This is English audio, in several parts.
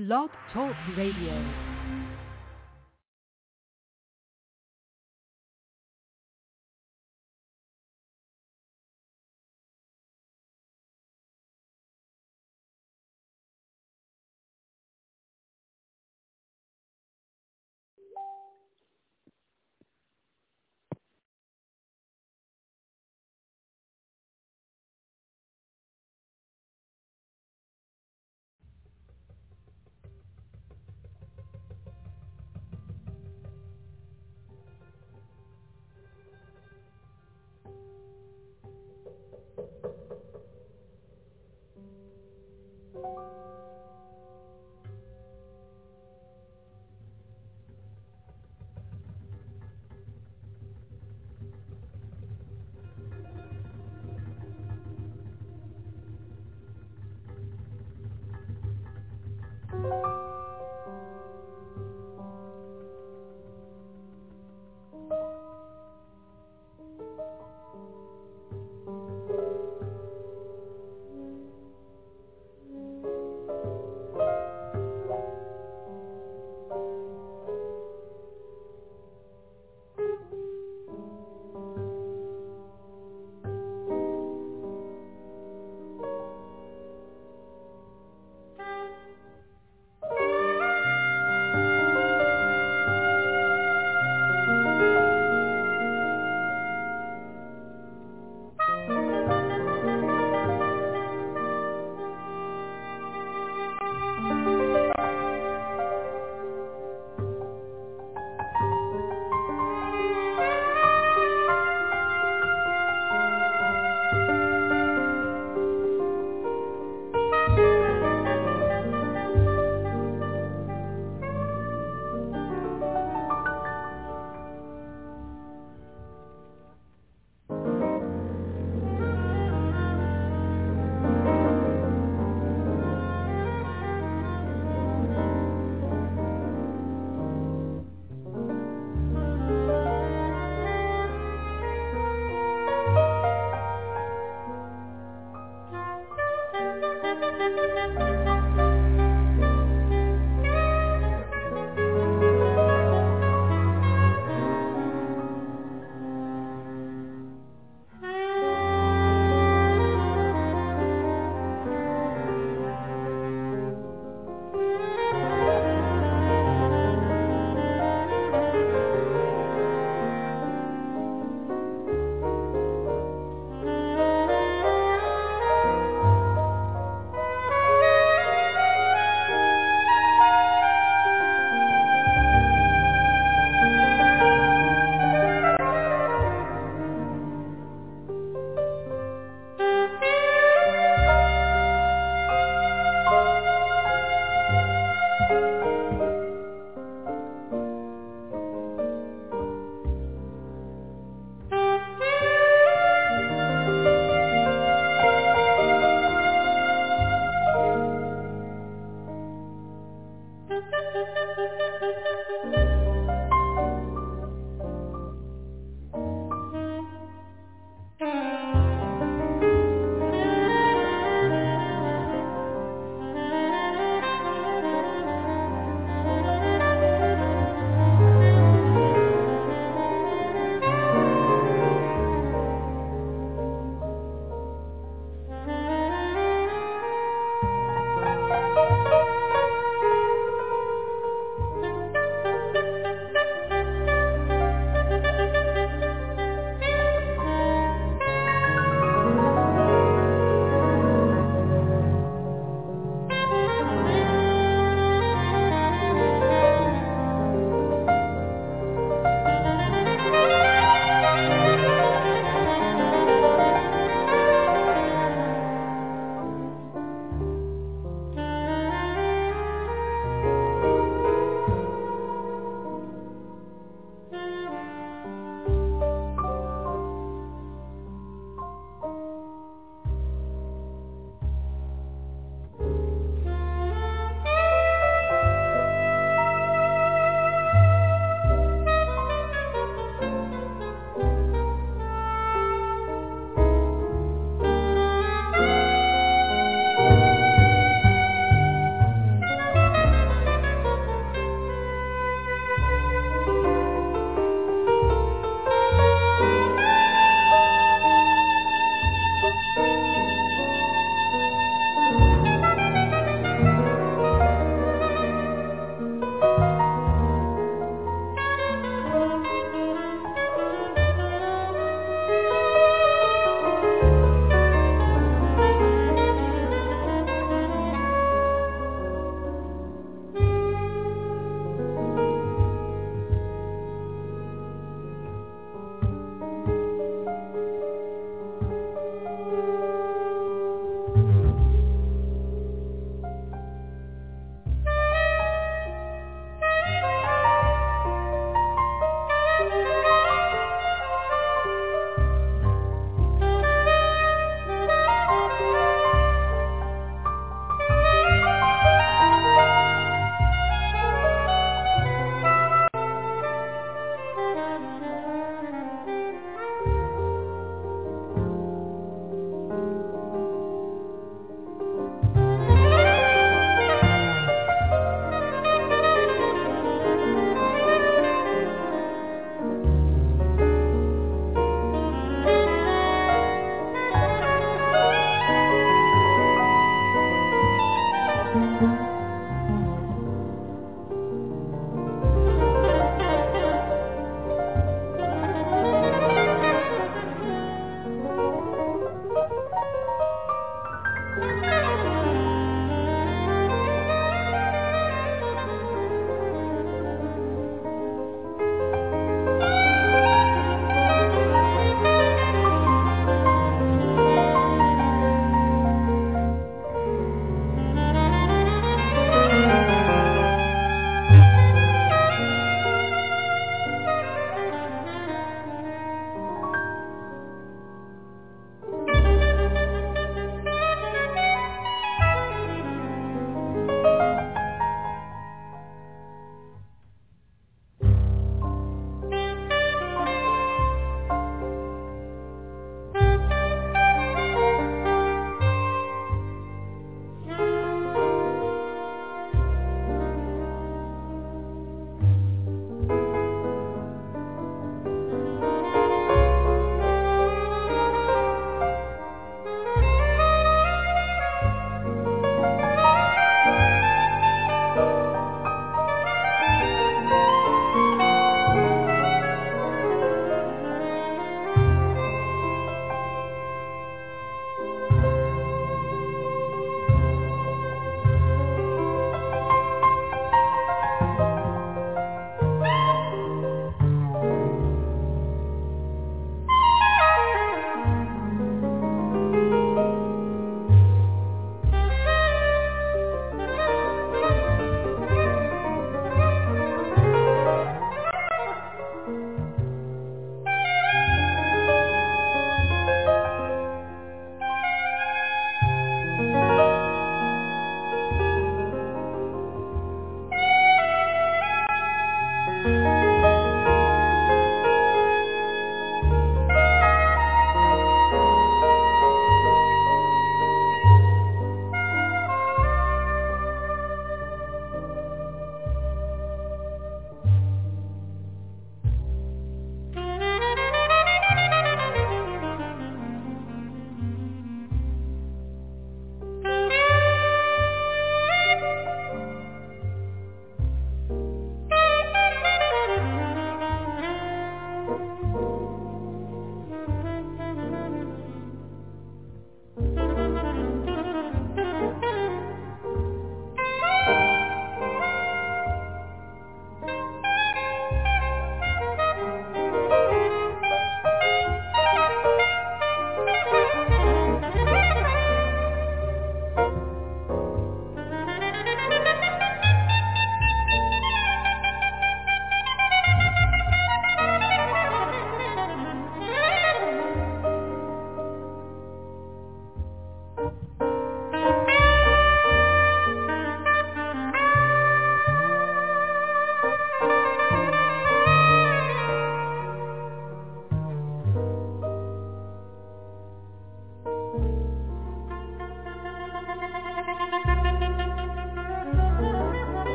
Blog Talk Radio.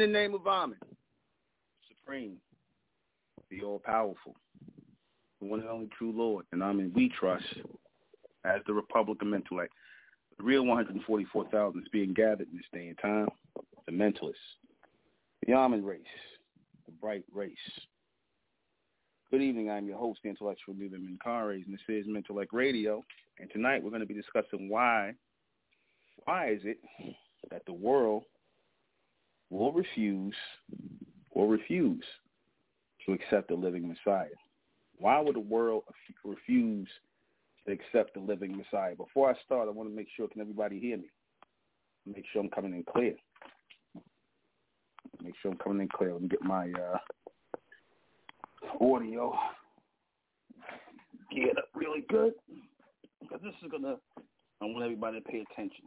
In the name of Amen, Supreme, the all-powerful, the one and only true Lord, and Amen we trust as the Republican intellect. The real 144,000 is being gathered in this day and time, the mentalists, the Amen race, the bright race. Good evening. I'm your host, the intellectual leader, Menkares, and this is Mentellect Radio. And tonight we're going to be discussing why, why is it that the world will refuse will refuse to accept the living Messiah. Why would the world refuse to accept the living Messiah? Before I start, I want to make sure, can everybody hear me? Make sure I'm coming in clear. Make sure I'm coming in clear. Let me get my uh, audio geared up really good. Because this is going to, I want everybody to pay attention.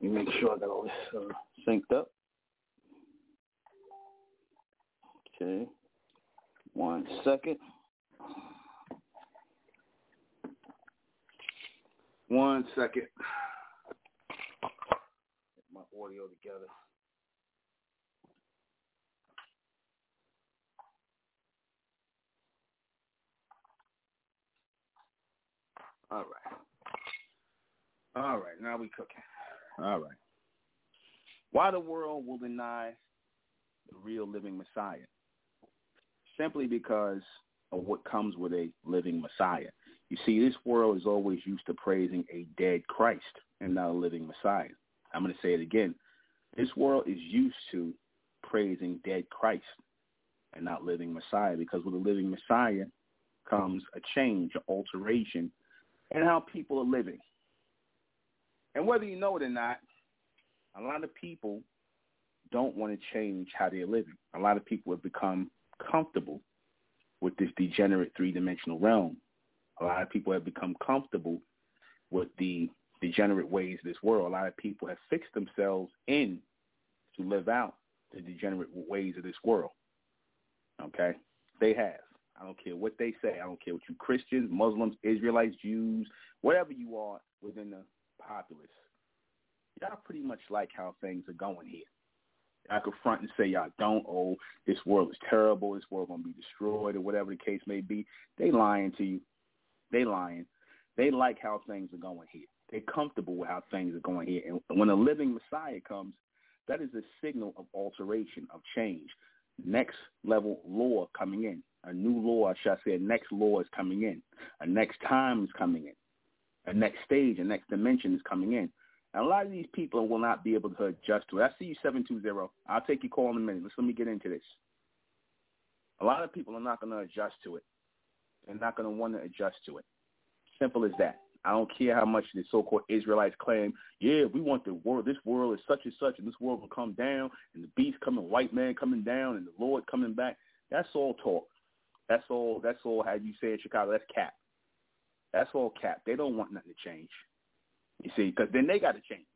Let me make sure I got all this uh, synced up. Okay. One second. One second. Get my audio together. All right. All right, now we cooking. All right. Why the world will deny the real living Messiah? Simply because of what comes with a living Messiah. You see, this world is always used to praising a dead Christ and not a living Messiah. I'm going to say it again. This world is used to praising dead Christ and not living Messiah because with a living Messiah comes a change, an alteration in how people are living. And whether you know it or not, a lot of people don't want to change how they're living. A lot of people have become comfortable with this degenerate three-dimensional realm. A lot of people have become comfortable with the degenerate ways of this world. A lot of people have fixed themselves in to live out the degenerate ways of this world. Okay? They have. I don't care what they say. I don't care what you Christians, Muslims, Israelites, Jews, whatever you are within the populace. Y'all pretty much like how things are going here. I could front and say y'all don't. Oh, this world is terrible. This world gonna be destroyed, or whatever the case may be. They lying to you. They lying. They like how things are going here. They're comfortable with how things are going here. And when a living Messiah comes, that is a signal of alteration, of change. Next level law coming in. A new law, should I say, a next law is coming in. A next time is coming in a next stage, a next dimension is coming in. And a lot of these people will not be able to adjust to it. I see you 720. I'll take your call in a minute. Let's let me get into this. A lot of people are not going to adjust to it. They're not going to want to adjust to it. Simple as that. I don't care how much the so-called Israelites claim, yeah, we want the world, this world is such and such, and this world will come down, and the beast coming, white man coming down, and the Lord coming back. That's all talk. That's all, that's all, how you say in Chicago, that's cap. That's all cap. They don't want nothing to change. You see, because then they got to change.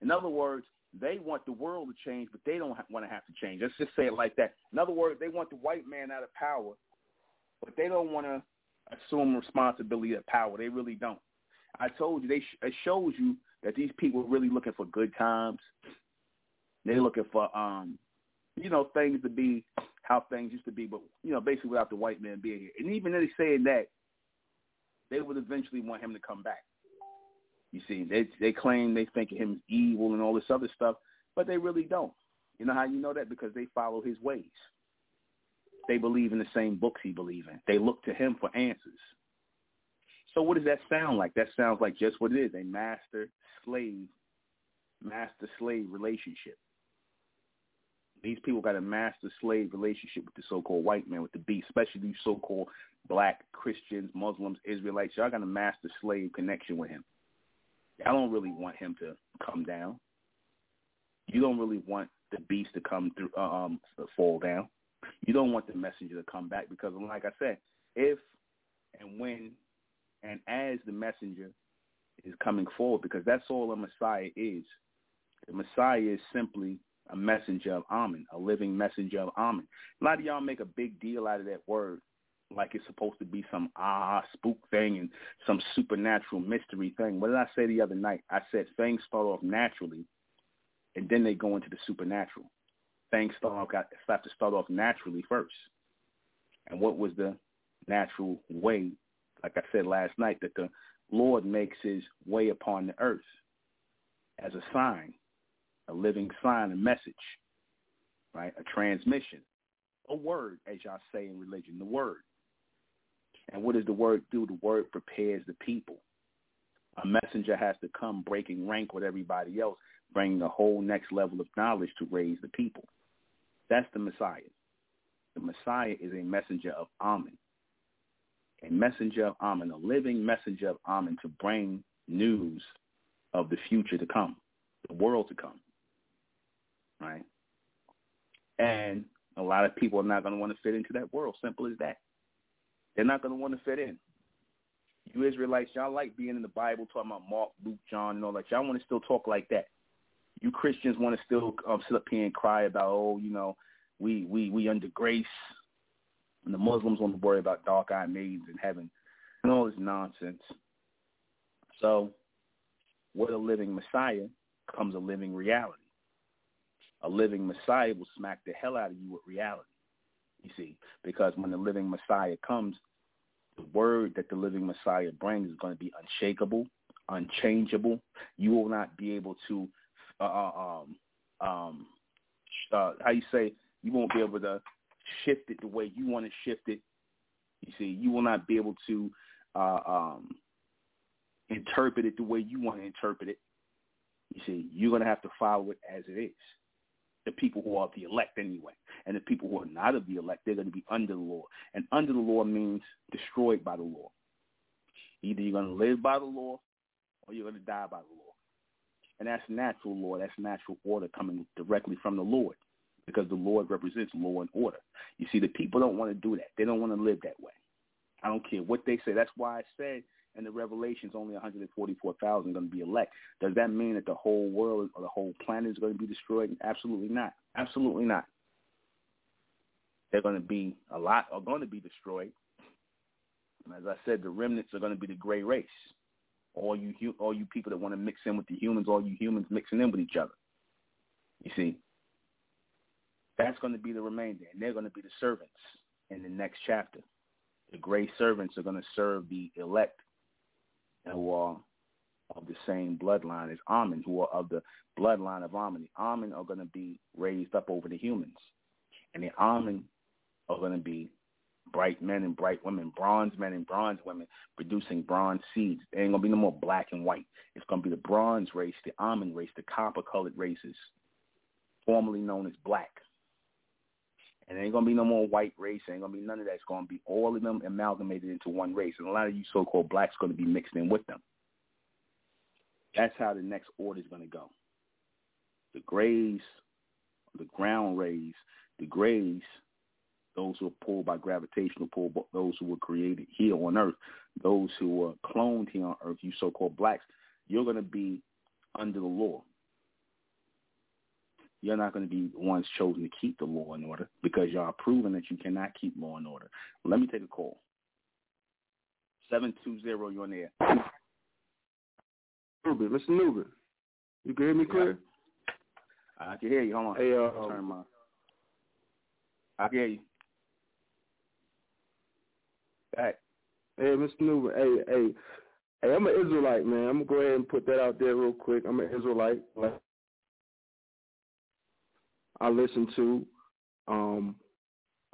In other words, they want the world to change, but they don't want to have to change. Let's just say it like that. In other words, they want the white man out of power, but they don't want to assume responsibility of power. They really don't. I told you, they sh- it shows you that these people are really looking for good times. They're looking for, um, you know, things to be how things used to be, but you know, basically without the white man being here. And even they saying that, they would eventually want him to come back. You see, they they claim they think of him as evil and all this other stuff, but they really don't. You know how you know that? Because they follow his ways. They believe in the same books he believes in. They look to him for answers. So what does that sound like? That sounds like just what it is, a master slave, master slave relationship. These people got a master slave relationship with the so-called white man, with the beast, especially these so-called black Christians, Muslims, Israelites. Y'all got a master slave connection with him. I don't really want him to come down. You don't really want the beast to come through, um, fall down. You don't want the messenger to come back because, like I said, if and when and as the messenger is coming forward, because that's all a Messiah is. The Messiah is simply a messenger of Amen, a living messenger of Amen. A lot of y'all make a big deal out of that word like it's supposed to be some ah spook thing and some supernatural mystery thing. What did I say the other night? I said things start off naturally and then they go into the supernatural. Things start got have to start off naturally first. And what was the natural way? Like I said last night, that the Lord makes His way upon the earth as a sign, a living sign, a message, right? A transmission, a word, as y'all say in religion, the word. And what does the word do? The word prepares the people. A messenger has to come breaking rank with everybody else, bringing a whole next level of knowledge to raise the people. That's the Messiah. The Messiah is a messenger of Amen. A messenger of Amen, a living messenger of Amen to bring news of the future to come, the world to come. Right? And a lot of people are not going to want to fit into that world. Simple as that. They're not going to want to fit in. You Israelites, y'all like being in the Bible, talking about Mark, Luke, John, and all that. Y'all want to still talk like that. You Christians want to still um, sit up here and cry about, oh, you know, we we we under grace, and the Muslims want to worry about dark-eyed maidens in heaven, and all this nonsense. So, with a living Messiah comes a living reality. A living Messiah will smack the hell out of you with reality. You see, because when the living Messiah comes, the word that the living Messiah brings is going to be unshakable, unchangeable. You will not be able to, uh, uh, um, um, uh, how you say, you won't be able to shift it the way you want to shift it. You see, you will not be able to uh, um, interpret it the way you want to interpret it. You see, you're going to have to follow it as it is the people who are the elect anyway. And the people who are not of the elect, they're going to be under the law. And under the law means destroyed by the law. Either you're going to live by the law or you're going to die by the law. And that's natural law. That's natural order coming directly from the Lord because the Lord represents law and order. You see, the people don't want to do that. They don't want to live that way. I don't care what they say. That's why I said and the revelations only 144,000 going to be elect. Does that mean that the whole world or the whole planet is going to be destroyed? Absolutely not. Absolutely not. They're going to be a lot are going to be destroyed. And as I said, the remnants are going to be the gray race. All you all you people that want to mix in with the humans, all you humans mixing in with each other. You see, that's going to be the remainder, and they're going to be the servants in the next chapter. The gray servants are going to serve the elect who are of the same bloodline as Amen, who are of the bloodline of Amen. The Amen are going to be raised up over the humans. And the Amen are going to be bright men and bright women, bronze men and bronze women producing bronze seeds. There ain't going to be no more black and white. It's going to be the bronze race, the Amen race, the copper-colored races, formerly known as black. And ain't gonna be no more white race. Ain't gonna be none of that. It's gonna be all of them amalgamated into one race, and a lot of you so-called blacks gonna be mixed in with them. That's how the next order is gonna go. The grays, the ground rays, the grays, those who are pulled by gravitational pull, but those who were created here on Earth, those who were cloned here on Earth, you so-called blacks, you're gonna be under the law you're not going to be the ones chosen to keep the law and order because y'all are proven that you cannot keep law and order. Let me take a call. 720, you're on there. Nuben, Mr. Nuben. You can hear me clear? Yeah. I can hear you. Hold on. Hey, uh, Turn my... I can hear you. Hey. Hey, Mr. Nuben. Hey, hey. Hey, I'm an Israelite, man. I'm going to go ahead and put that out there real quick. I'm an Israelite. Like I listened to. Um,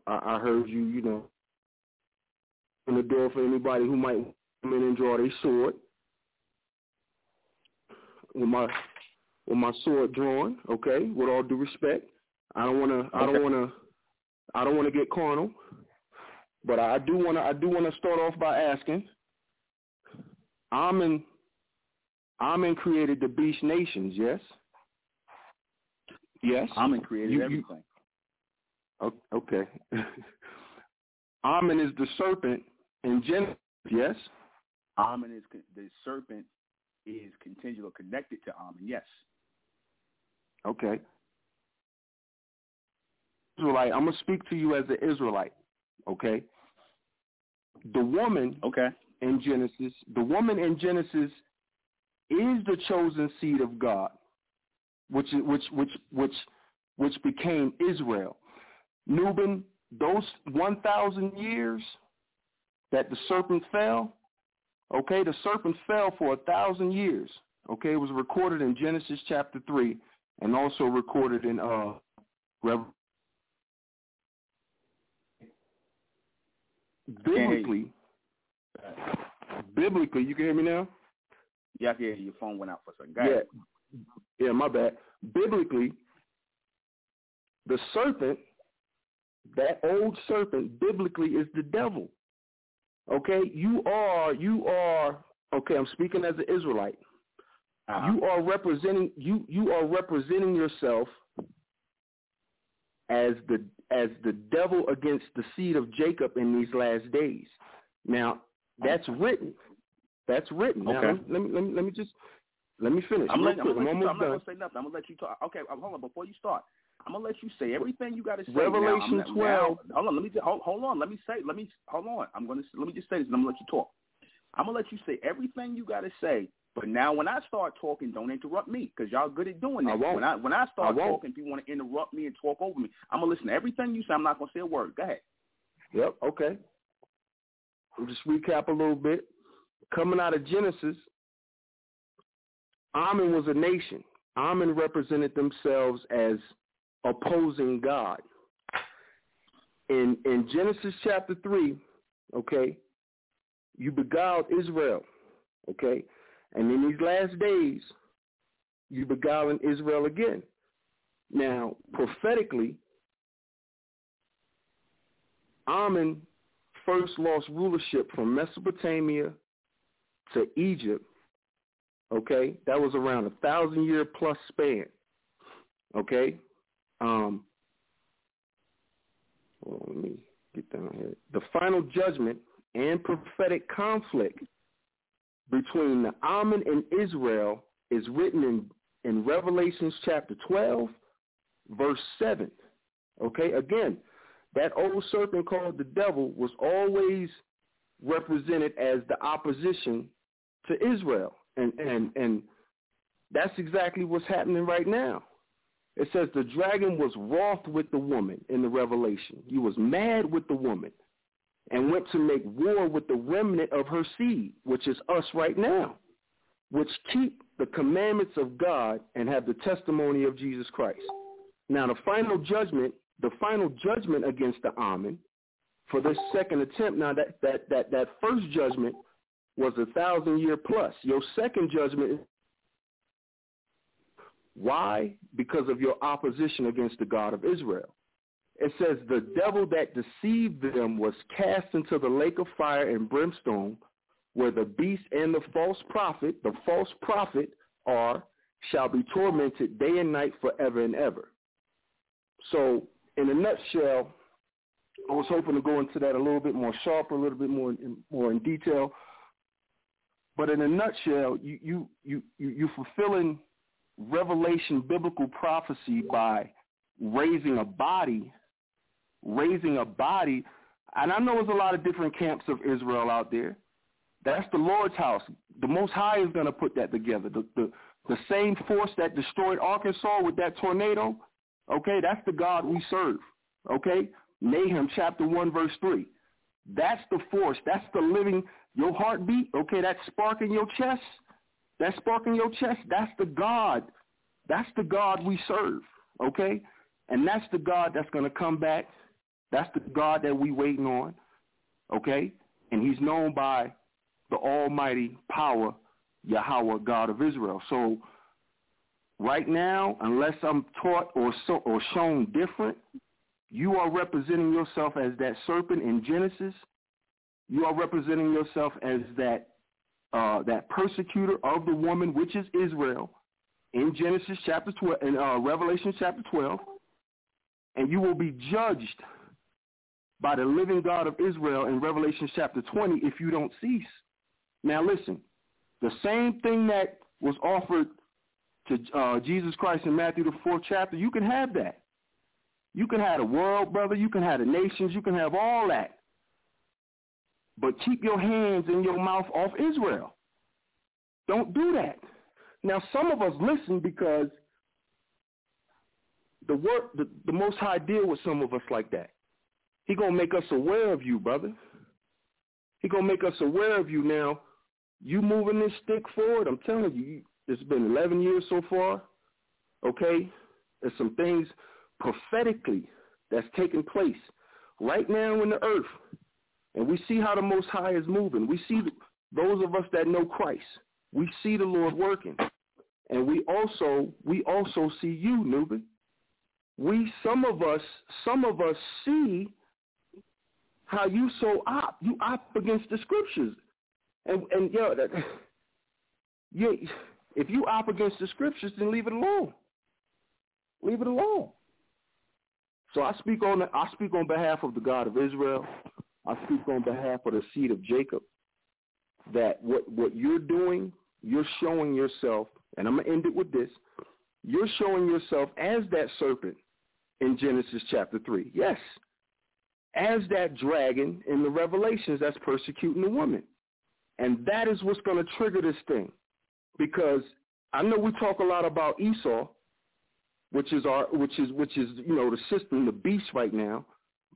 I, I heard you, you know, in the door for anybody who might come in and draw their sword. With my with my sword drawn, okay, with all due respect. I don't wanna I don't wanna I don't wanna get carnal. But I do wanna I do wanna start off by asking Amen Amen created the beast nations, yes? Yes. Amen created you, everything. You, okay. Amen is the serpent in Genesis, yes? Amen is the serpent is contingent or connected to Amen, yes. Okay. Israelite, I'm gonna speak to you as an Israelite, okay? The woman okay. in Genesis, the woman in Genesis is the chosen seed of God. Which which which which which became Israel. Nuben, those 1,000 years that the serpent fell, okay, the serpent fell for a thousand years. Okay, it was recorded in Genesis chapter 3 and also recorded in uh, Rev- biblically, biblically, you can hear me now? Yeah, your phone went out for a second. Go yeah, ahead. Yeah, my bad. Biblically, the serpent, that old serpent, biblically is the devil. Okay, you are, you are. Okay, I'm speaking as an Israelite. Uh-huh. You are representing you. You are representing yourself as the as the devil against the seed of Jacob in these last days. Now that's written. That's written. Now, Okay. let me let me let me just let me finish. I'm, I'm, you. I'm not gonna say nothing. I'm gonna let you talk. Okay, hold on. Before you start, I'm gonna let you say everything you got to say. Revelation now, I'm, 12. Now, hold on. Let me just, hold, hold on. Let me say. Let me hold on. I'm gonna let me just say this, and I'm gonna let you talk. I'm gonna let you say everything you got to say. But now, when I start talking, don't interrupt me because y'all good at doing that. I won't. When I when I start I talking, people want to interrupt me and talk over me. I'm gonna listen to everything you say. I'm not gonna say a word. Go ahead. Yep. Okay. We'll just recap a little bit. Coming out of Genesis, Ammon was a nation. Ammon represented themselves as opposing God. In in Genesis chapter three, okay, you beguiled Israel, okay, and in these last days, you beguiling Israel again. Now, prophetically, Ammon first lost rulership from Mesopotamia to Egypt. Okay, that was around a thousand year plus span. Okay, um, on, let me get down here. The final judgment and prophetic conflict between the Ammon and Israel is written in in Revelations chapter 12, verse 7. Okay, again, that old serpent called the devil was always represented as the opposition to Israel. And and and that's exactly what's happening right now. It says the dragon was wroth with the woman in the revelation. He was mad with the woman and went to make war with the remnant of her seed, which is us right now, which keep the commandments of God and have the testimony of Jesus Christ. Now the final judgment, the final judgment against the Ammon for this second attempt. Now that that that that first judgment was a thousand year plus. Your second judgment why? Because of your opposition against the God of Israel. It says the devil that deceived them was cast into the lake of fire and brimstone where the beast and the false prophet, the false prophet are, shall be tormented day and night forever and ever. So in a nutshell, I was hoping to go into that a little bit more sharper, a little bit more in, more in detail. But in a nutshell, you you you you you fulfilling revelation biblical prophecy by raising a body, raising a body. And I know there's a lot of different camps of Israel out there. That's the Lord's house. The Most High is going to put that together. The, the the same force that destroyed Arkansas with that tornado, okay, that's the God we serve. Okay? Nahum chapter 1 verse 3. That's the force. That's the living, your heartbeat, okay, that spark in your chest, that spark in your chest, that's the God. That's the God we serve, okay? And that's the God that's going to come back. That's the God that we waiting on, okay? And he's known by the almighty power, Yahweh, God of Israel. So right now, unless I'm taught or so, or shown different, you are representing yourself as that serpent in Genesis. You are representing yourself as that uh, that persecutor of the woman, which is Israel, in Genesis chapter 12, in uh, Revelation chapter 12, and you will be judged by the living God of Israel in Revelation chapter 20 if you don't cease. Now listen, the same thing that was offered to uh, Jesus Christ in Matthew the fourth chapter, you can have that. You can have the world, brother. You can have the nations. You can have all that. But keep your hands and your mouth off Israel. Don't do that. Now, some of us listen because the work the, the Most High deal with some of us like that. He gonna make us aware of you, brother. He gonna make us aware of you now. You moving this stick forward. I'm telling you, it's been 11 years so far. Okay, there's some things prophetically that's taking place right now in the earth, and we see how the Most High is moving. We see those of us that know Christ. We see the Lord working, and we also we also see you, Nuben. We some of us some of us see how you so op you op against the scriptures, and and yo that if you op against the scriptures, then leave it alone. Leave it alone. So I speak on I speak on behalf of the God of Israel. I speak on behalf of the seed of Jacob. That what what you're doing, you're showing yourself, and I'm gonna end it with this. You're showing yourself as that serpent in Genesis chapter three. Yes, as that dragon in the Revelations that's persecuting the woman, and that is what's going to trigger this thing, because I know we talk a lot about Esau, which is our which is which is you know the system, the beast right now.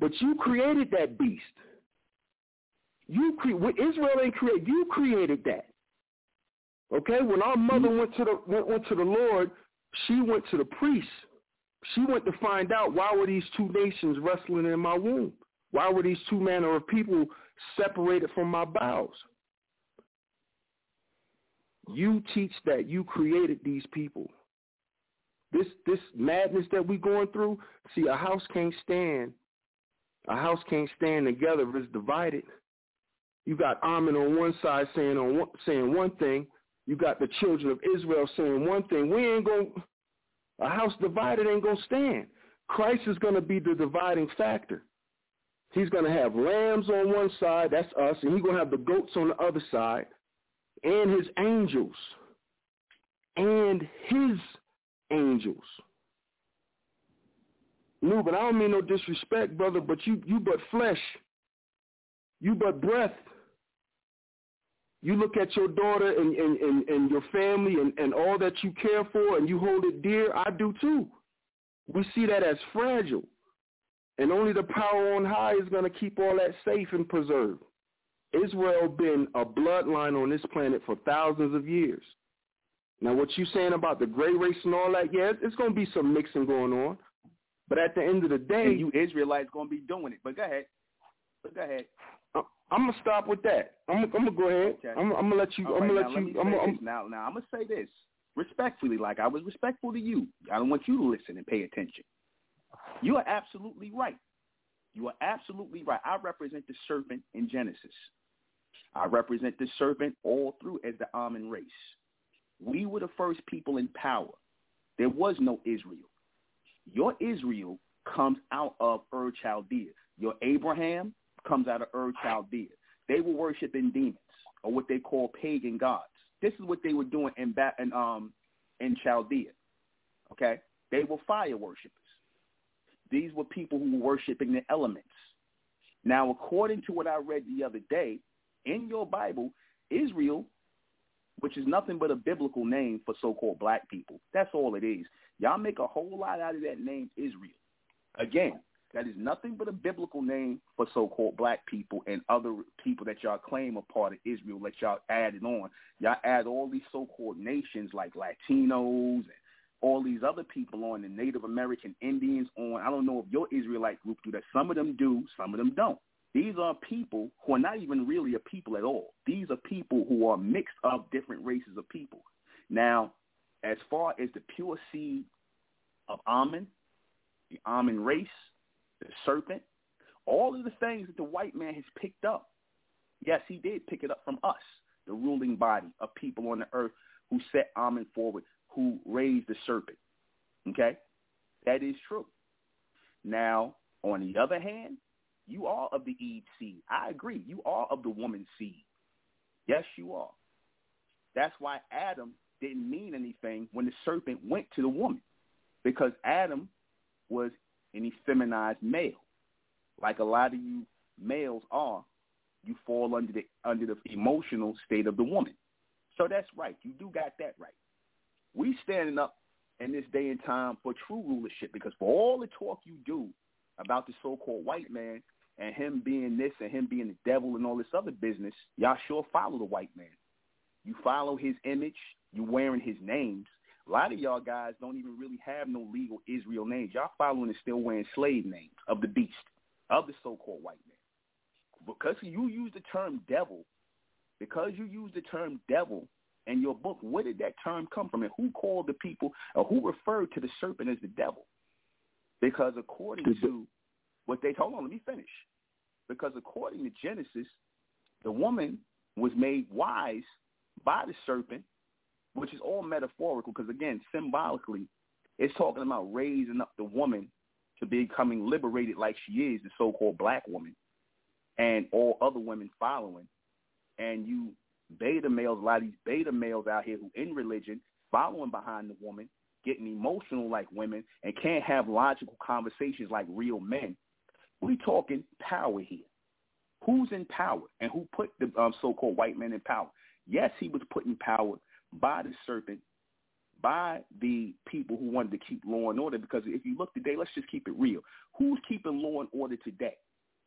But you created that beast. You cre- Israel ain't create. You created that. Okay, when our mother mm-hmm. went to the went, went to the Lord, she went to the priest. She went to find out why were these two nations wrestling in my womb? Why were these two manner of people separated from my bowels? You teach that you created these people. This this madness that we going through, see, a house can't stand. A house can't stand together if it's divided. You got Ammon on one side saying on one, saying one thing. You got the children of Israel saying one thing. We ain't going a house divided ain't gonna stand. Christ is gonna be the dividing factor. He's gonna have lambs on one side, that's us, and he's gonna have the goats on the other side, and his angels, and his angels. No, but I don't mean no disrespect, brother, but you, you but flesh. You but breath. You look at your daughter and, and, and, and your family and, and all that you care for and you hold it dear. I do too. We see that as fragile. And only the power on high is going to keep all that safe and preserved. Israel been a bloodline on this planet for thousands of years. Now, what you saying about the gray race and all that, yeah, it's going to be some mixing going on. But at the end of the day, and you Israelites going to be doing it. But go ahead. But go ahead. Uh, I'm gonna stop with that. I'm, I'm gonna go ahead. Okay. I'm, I'm, gonna let you. All I'm right, gonna let you. I'm, I'm, now, now I'm gonna say this respectfully, like I was respectful to you. I don't want you to listen and pay attention. You are absolutely right. You are absolutely right. I represent the serpent in Genesis. I represent the serpent all through as the Ammon race. We were the first people in power. There was no Israel. Your Israel comes out of Ur Chaldea. Your Abraham comes out of Ur Chaldea. They were worshiping demons or what they call pagan gods. This is what they were doing in, ba- in, um, in Chaldea. Okay? They were fire worshippers. These were people who were worshiping the elements. Now, according to what I read the other day, in your Bible, Israel which is nothing but a biblical name for so-called black people. That's all it is. Y'all make a whole lot out of that name Israel. Again, that is nothing but a biblical name for so-called black people and other people that y'all claim are part of Israel that y'all added on. Y'all add all these so-called nations like Latinos and all these other people on, the Native American Indians on. I don't know if your Israelite group do that. Some of them do, some of them don't. These are people who are not even really a people at all. These are people who are mixed of different races of people. Now, as far as the pure seed of Ammon, the Ammon race, the serpent, all of the things that the white man has picked up, yes, he did pick it up from us, the ruling body of people on the earth who set Ammon forward, who raised the serpent. Okay? That is true. Now, on the other hand, you are of the Eve seed. I agree. You are of the woman seed. Yes, you are. That's why Adam didn't mean anything when the serpent went to the woman, because Adam was an effeminized male. Like a lot of you males are, you fall under the under the emotional state of the woman. So that's right. You do got that right. We standing up in this day and time for true rulership because for all the talk you do about the so-called white man and him being this and him being the devil and all this other business, y'all sure follow the white man. You follow his image. You wearing his names. A lot of y'all guys don't even really have no legal Israel names. Y'all following and still wearing slave names of the beast, of the so-called white man. Because you use the term devil, because you use the term devil in your book, where did that term come from? And who called the people, or who referred to the serpent as the devil? Because according to what they told on, let me finish. Because according to Genesis, the woman was made wise by the serpent which is all metaphorical because, again, symbolically, it's talking about raising up the woman to becoming liberated like she is, the so-called black woman, and all other women following. And you beta males, a lot of these beta males out here who in religion, following behind the woman, getting emotional like women, and can't have logical conversations like real men. We talking power here. Who's in power and who put the um, so-called white man in power? Yes, he was put in power by the serpent, by the people who wanted to keep law and order. Because if you look today, let's just keep it real. Who's keeping law and order today?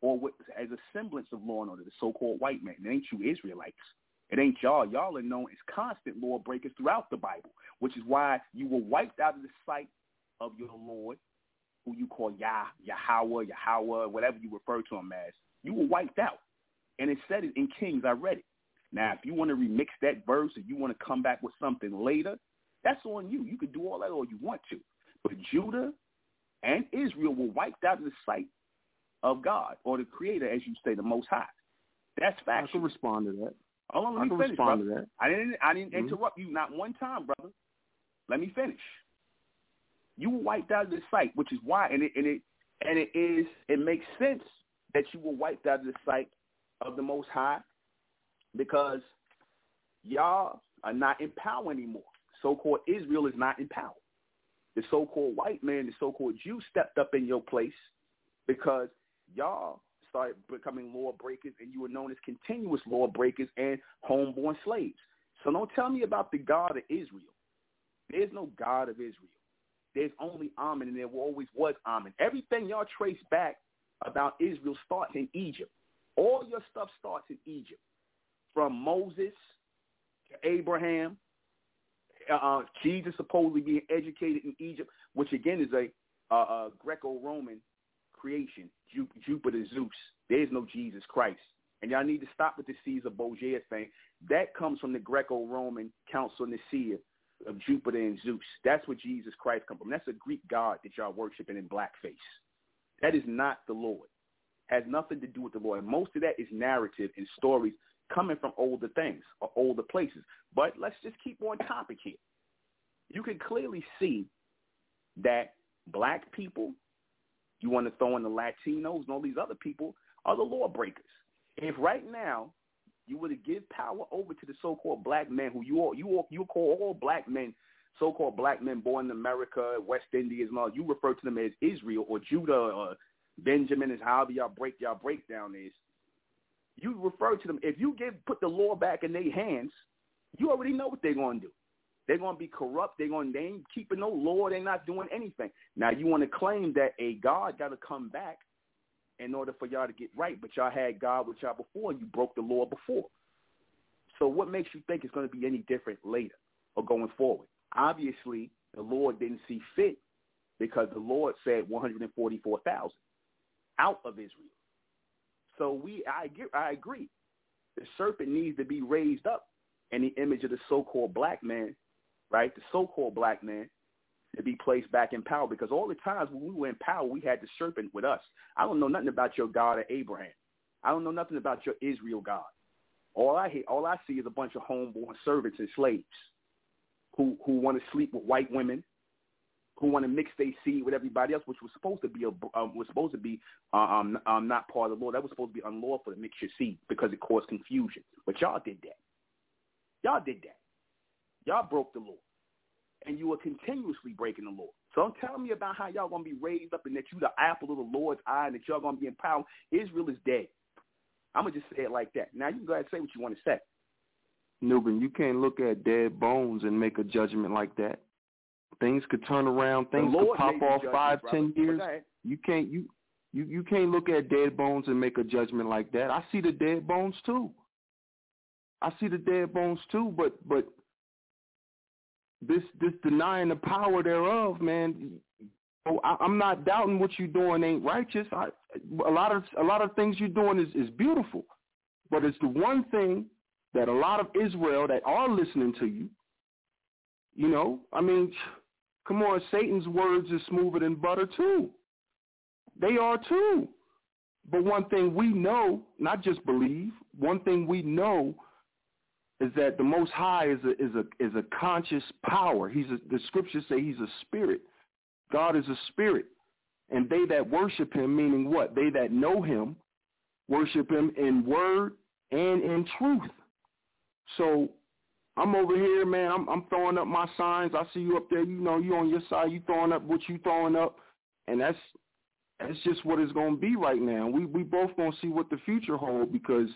Or what, as a semblance of law and order, the so-called white man. It ain't you Israelites. It ain't y'all. Y'all are known as constant law breakers throughout the Bible, which is why you were wiped out of the sight of your Lord, who you call Yah, Yahweh, Yahweh, whatever you refer to him as. You were wiped out. And it said it in Kings. I read it. Now, if you want to remix that verse or you want to come back with something later, that's on you. You can do all that all you want to. But Judah and Israel were wiped out of the sight of God or the Creator, as you say, the Most High. That's fact. I can respond to that. Hold on, let I me finish, respond brother. to that. I didn't. I didn't Mhm. interrupt you not one time, brother. Let me finish. You were wiped out of the sight, which is why, and it and it and it is. It makes sense that you were wiped out of the sight of the Most High because y'all are not in power anymore. So-called Israel is not in power. The so-called white man, the so-called Jew stepped up in your place because y'all started becoming law breakers and you were known as continuous law breakers and homeborn slaves. So don't tell me about the God of Israel. There's no God of Israel. There's only Amen, and there always was Amen. Everything y'all trace back about Israel starts in Egypt. All your stuff starts in Egypt from Moses to Abraham. Uh, Jesus supposedly being educated in Egypt, which again is a, uh, a Greco-Roman creation. Ju- Jupiter, Zeus. There is no Jesus Christ. And y'all need to stop with the Caesar Borgia thing. That comes from the Greco-Roman Council Nicaea of Jupiter and Zeus. That's where Jesus Christ come from. That's a Greek god that y'all worshiping in blackface. That is not the Lord. Has nothing to do with the Lord. And most of that is narrative and stories coming from older things or older places. But let's just keep on topic here. You can clearly see that black people, you want to throw in the Latinos and all these other people, are the law breakers. If right now you were to give power over to the so-called black men, who you all you all, you call all black men, so-called black men born in America, West Indies, and all, you refer to them as Israel or Judah or Benjamin, is however y'all break y'all breakdown is you refer to them. If you give put the law back in their hands, you already know what they're going to do. They're going to be corrupt. They're going. They ain't keeping no law. They're not doing anything. Now you want to claim that a God got to come back in order for y'all to get right, but y'all had God with y'all before. And you broke the law before. So what makes you think it's going to be any different later or going forward? Obviously, the Lord didn't see fit because the Lord said 144,000 out of Israel. So we, I get, I agree. The serpent needs to be raised up in the image of the so-called black man, right? The so-called black man to be placed back in power because all the times when we were in power, we had the serpent with us. I don't know nothing about your God of Abraham. I don't know nothing about your Israel God. All I hear, all I see is a bunch of homeborn servants and slaves who who want to sleep with white women, who want to mix their seed with everybody else, which was supposed to be a um, was supposed to be uh, um, um not part of the law. That was supposed to be unlawful to mix your seed because it caused confusion. But y'all did that. Y'all did that. Y'all broke the law, and you are continuously breaking the law. So don't tell me about how y'all gonna be raised up and that you the apple of the Lord's eye and that y'all gonna be in power. Israel is dead. I'm gonna just say it like that. Now you can go ahead and say what you want to say. Nuben, you can't look at dead bones and make a judgment like that. Things could turn around. Things could pop off five, ten years. You can't you you you can't look at dead bones and make a judgment like that. I see the dead bones too. I see the dead bones too, but but this this denying the power thereof, man. Oh, I, I'm not doubting what you're doing ain't righteous. I, a lot of a lot of things you're doing is is beautiful, but it's the one thing that a lot of Israel that are listening to you. You know, I mean, come on, Satan's words is smoother than butter too. They are too. But one thing we know, not just believe, one thing we know is that the Most High is a is a is a conscious power. He's a, the scriptures say he's a spirit. God is a spirit, and they that worship Him, meaning what? They that know Him, worship Him in word and in truth. So I'm over here, man. I'm I'm throwing up my signs. I see you up there. You know, you on your side. You throwing up what you throwing up, and that's that's just what it's going to be right now. We we both going to see what the future holds because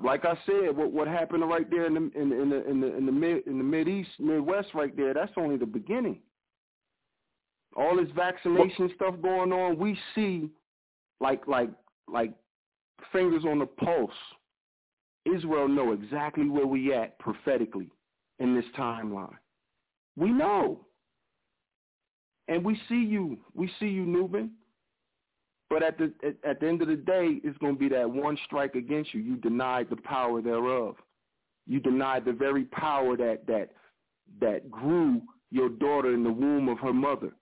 like I said, what what happened right there in the in, in the in the in the mid in the mid east midwest right there, that's only the beginning. All this vaccination stuff going on, we see like like like fingers on the pulse. Israel know exactly where we at prophetically in this timeline. We know. And we see you. We see you, Nuben. But at the at, the end of the day, it's going to be that one strike against you. You denied the power thereof. You denied the very power that that that grew your daughter in the womb of her mother.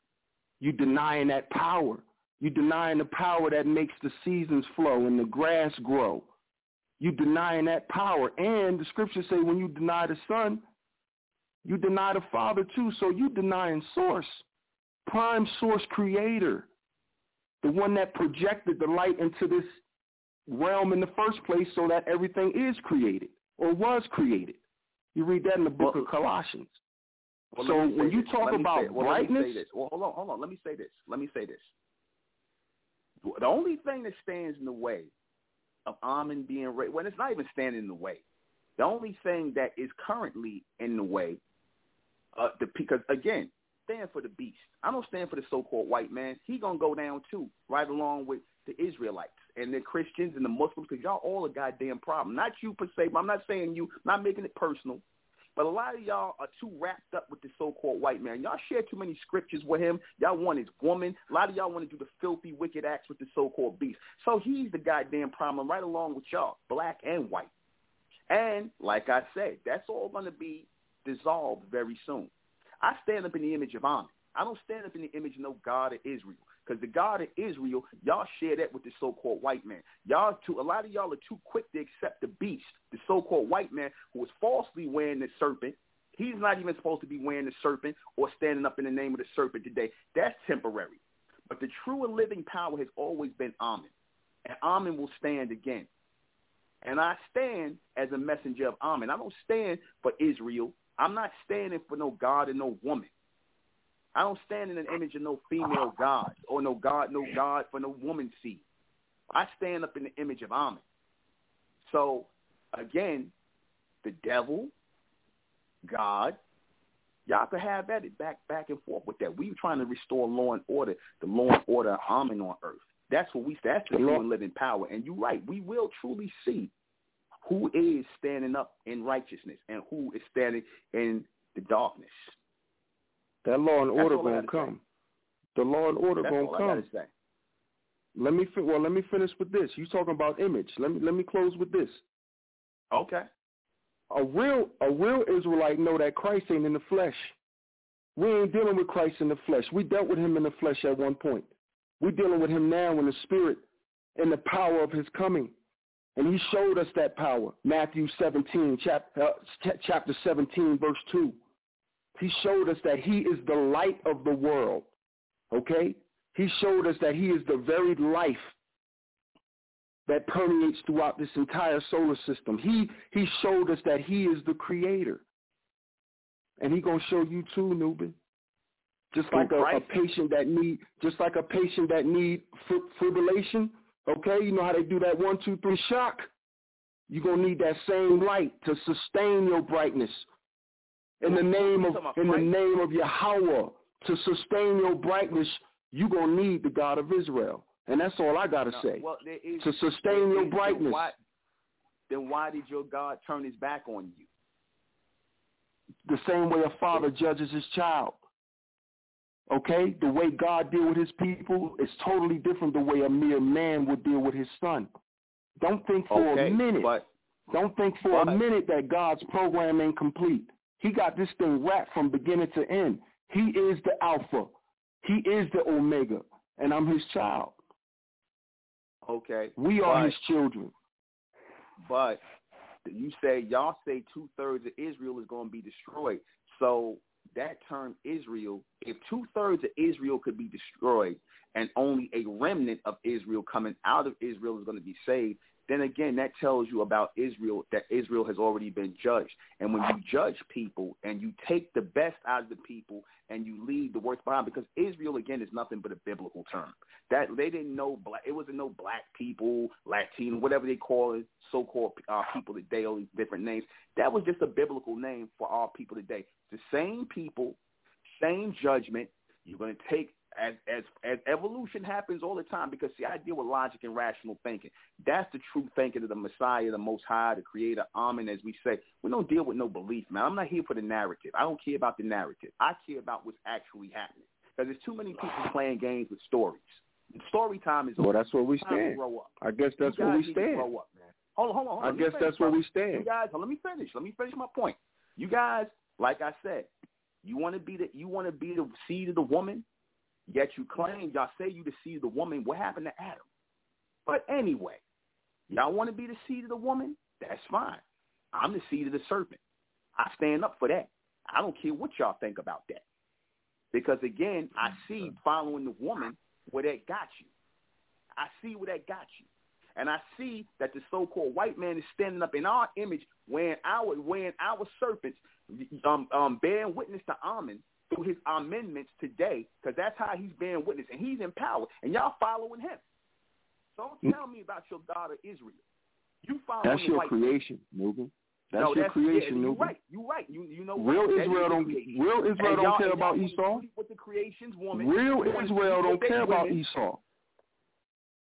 You denying that power. You denying the power that makes the seasons flow and the grass grow. You denying that power. And the scriptures say when you deny the son, you deny the father too. So you denying source, prime source creator the one that projected the light into this realm in the first place so that everything is created or was created. You read that in the book well, of Colossians. Well, so when you talk about well, brightness, let me say this. Well, hold on, hold on. Let me say this. Let me say this. The only thing that stands in the way of Amen being raised, well, it's not even standing in the way. The only thing that is currently in the way, uh, the, because again, stand for the beast. I don't stand for the so-called white man. He gonna go down too, right along with the Israelites and the Christians and the Muslims, because y'all all a goddamn problem. Not you per se, but I'm not saying you, not making it personal. But a lot of y'all are too wrapped up with the so-called white man. Y'all share too many scriptures with him. Y'all want his woman. A lot of y'all want to do the filthy, wicked acts with the so-called beast. So he's the goddamn problem right along with y'all, black and white. And like I said, that's all going to be dissolved very soon. I stand up in the image of Amen. I don't stand up in the image of no God of Israel. Because the God of Israel, y'all share that with the so-called white man. Y'all too, a lot of y'all are too quick to accept the beast, the so-called white man who was falsely wearing the serpent. He's not even supposed to be wearing the serpent or standing up in the name of the serpent today. That's temporary. But the true and living power has always been Amen. And Amen will stand again. And I stand as a messenger of Amen. I don't stand for Israel. I'm not standing for no God and no woman. I don't stand in an image of no female God or no God, no God for no woman seed. I stand up in the image of Amen. So again, the devil, God, y'all could have at it back back and forth with that. We are trying to restore law and order, the law and order of Amen on earth. That's what we that's the true and living power. And you're right, we will truly see who is standing up in righteousness and who is standing in the darkness. That law and order gonna come. Say. The law and order That's gonna come. Let me fi- well. Let me finish with this. You talking about image? Let me let me close with this. Okay. A real a real Israelite know that Christ ain't in the flesh. We ain't dealing with Christ in the flesh. We dealt with him in the flesh at one point. We're dealing with him now in the spirit, in the power of his coming. And he showed us that power. Matthew 17, chap, uh, chapter 17, verse 2. He showed us that he is the light of the world. Okay? He showed us that he is the very life that permeates throughout this entire solar system. He he showed us that he is the creator. And he gonna show you too, Nuben. Just like a, a, patient that need, just like a patient that need fibrillation, Okay, you know how they do that one, two, three shock? You're going to need that same light to sustain your brightness. in the name of in the name of Yahweh to sustain your brightness, you're going to need the God of Israel. And that's all I got to no, say. Well, is, to sustain your brightness. Then why, then why did your God turn his back on you? The same way a father judges his child. Okay? The way God deal with his people is totally different the way a mere man would deal with his son. Don't think for okay, a minute. But, don't think for but, a minute that God's program ain't complete. He got this thing wrapped from beginning to end. He is the Alpha. He is the Omega. And I'm his child. Okay. We are his children. But you say y'all say two thirds of Israel is going to be destroyed. So that term Israel, if two thirds of Israel could be destroyed and only a remnant of Israel coming out of Israel is going to be saved, then again, that tells you about Israel, that Israel has already been judged. And when you judge people and you take the best out of the people and you leave the worst behind, because Israel, again, is nothing but a biblical term. That they didn't know black, it wasn't no black people, Latino, whatever they call it, so-called uh, people today, all these different names. That was just a biblical name for our people today. The same people, same judgment. You're going to take as as as evolution happens all the time because see I deal with logic and rational thinking. That's the true thinking of the Messiah, the Most High, the Creator, Amen. As we say, we don't deal with no belief, man. I'm not here for the narrative. I don't care about the narrative. I care about what's actually happening because there's too many people playing games with stories. Story time is well. That's where we stand. Grow up. I guess that's where we stand. Grow up, man. Hold on, hold on. Hold on. I guess finish, that's bro. where we stand. You guys, let me finish. Let me finish my point. You guys, like I said, you want to be the you want to be the seed of the woman. Yet you claim, y'all say you the seed of the woman. What happened to Adam? But anyway, y'all want to be the seed of the woman? That's fine. I'm the seed of the serpent. I stand up for that. I don't care what y'all think about that. Because again, I see following the woman where that got you. I see where that got you. And I see that the so-called white man is standing up in our image, wearing our wearing our serpents, um, um, bearing witness to Amen through his amendments today, because that's how he's bearing witness, and he's in power, and y'all following him. So don't tell me about your of Israel. You following That's your creation, Nuben. That's no, your that's, creation, yeah. You're right. You're right. You you know real what? Israel don't real Israel don't care about Esau. With the creation's woman. Real Israel don't care about women. Esau.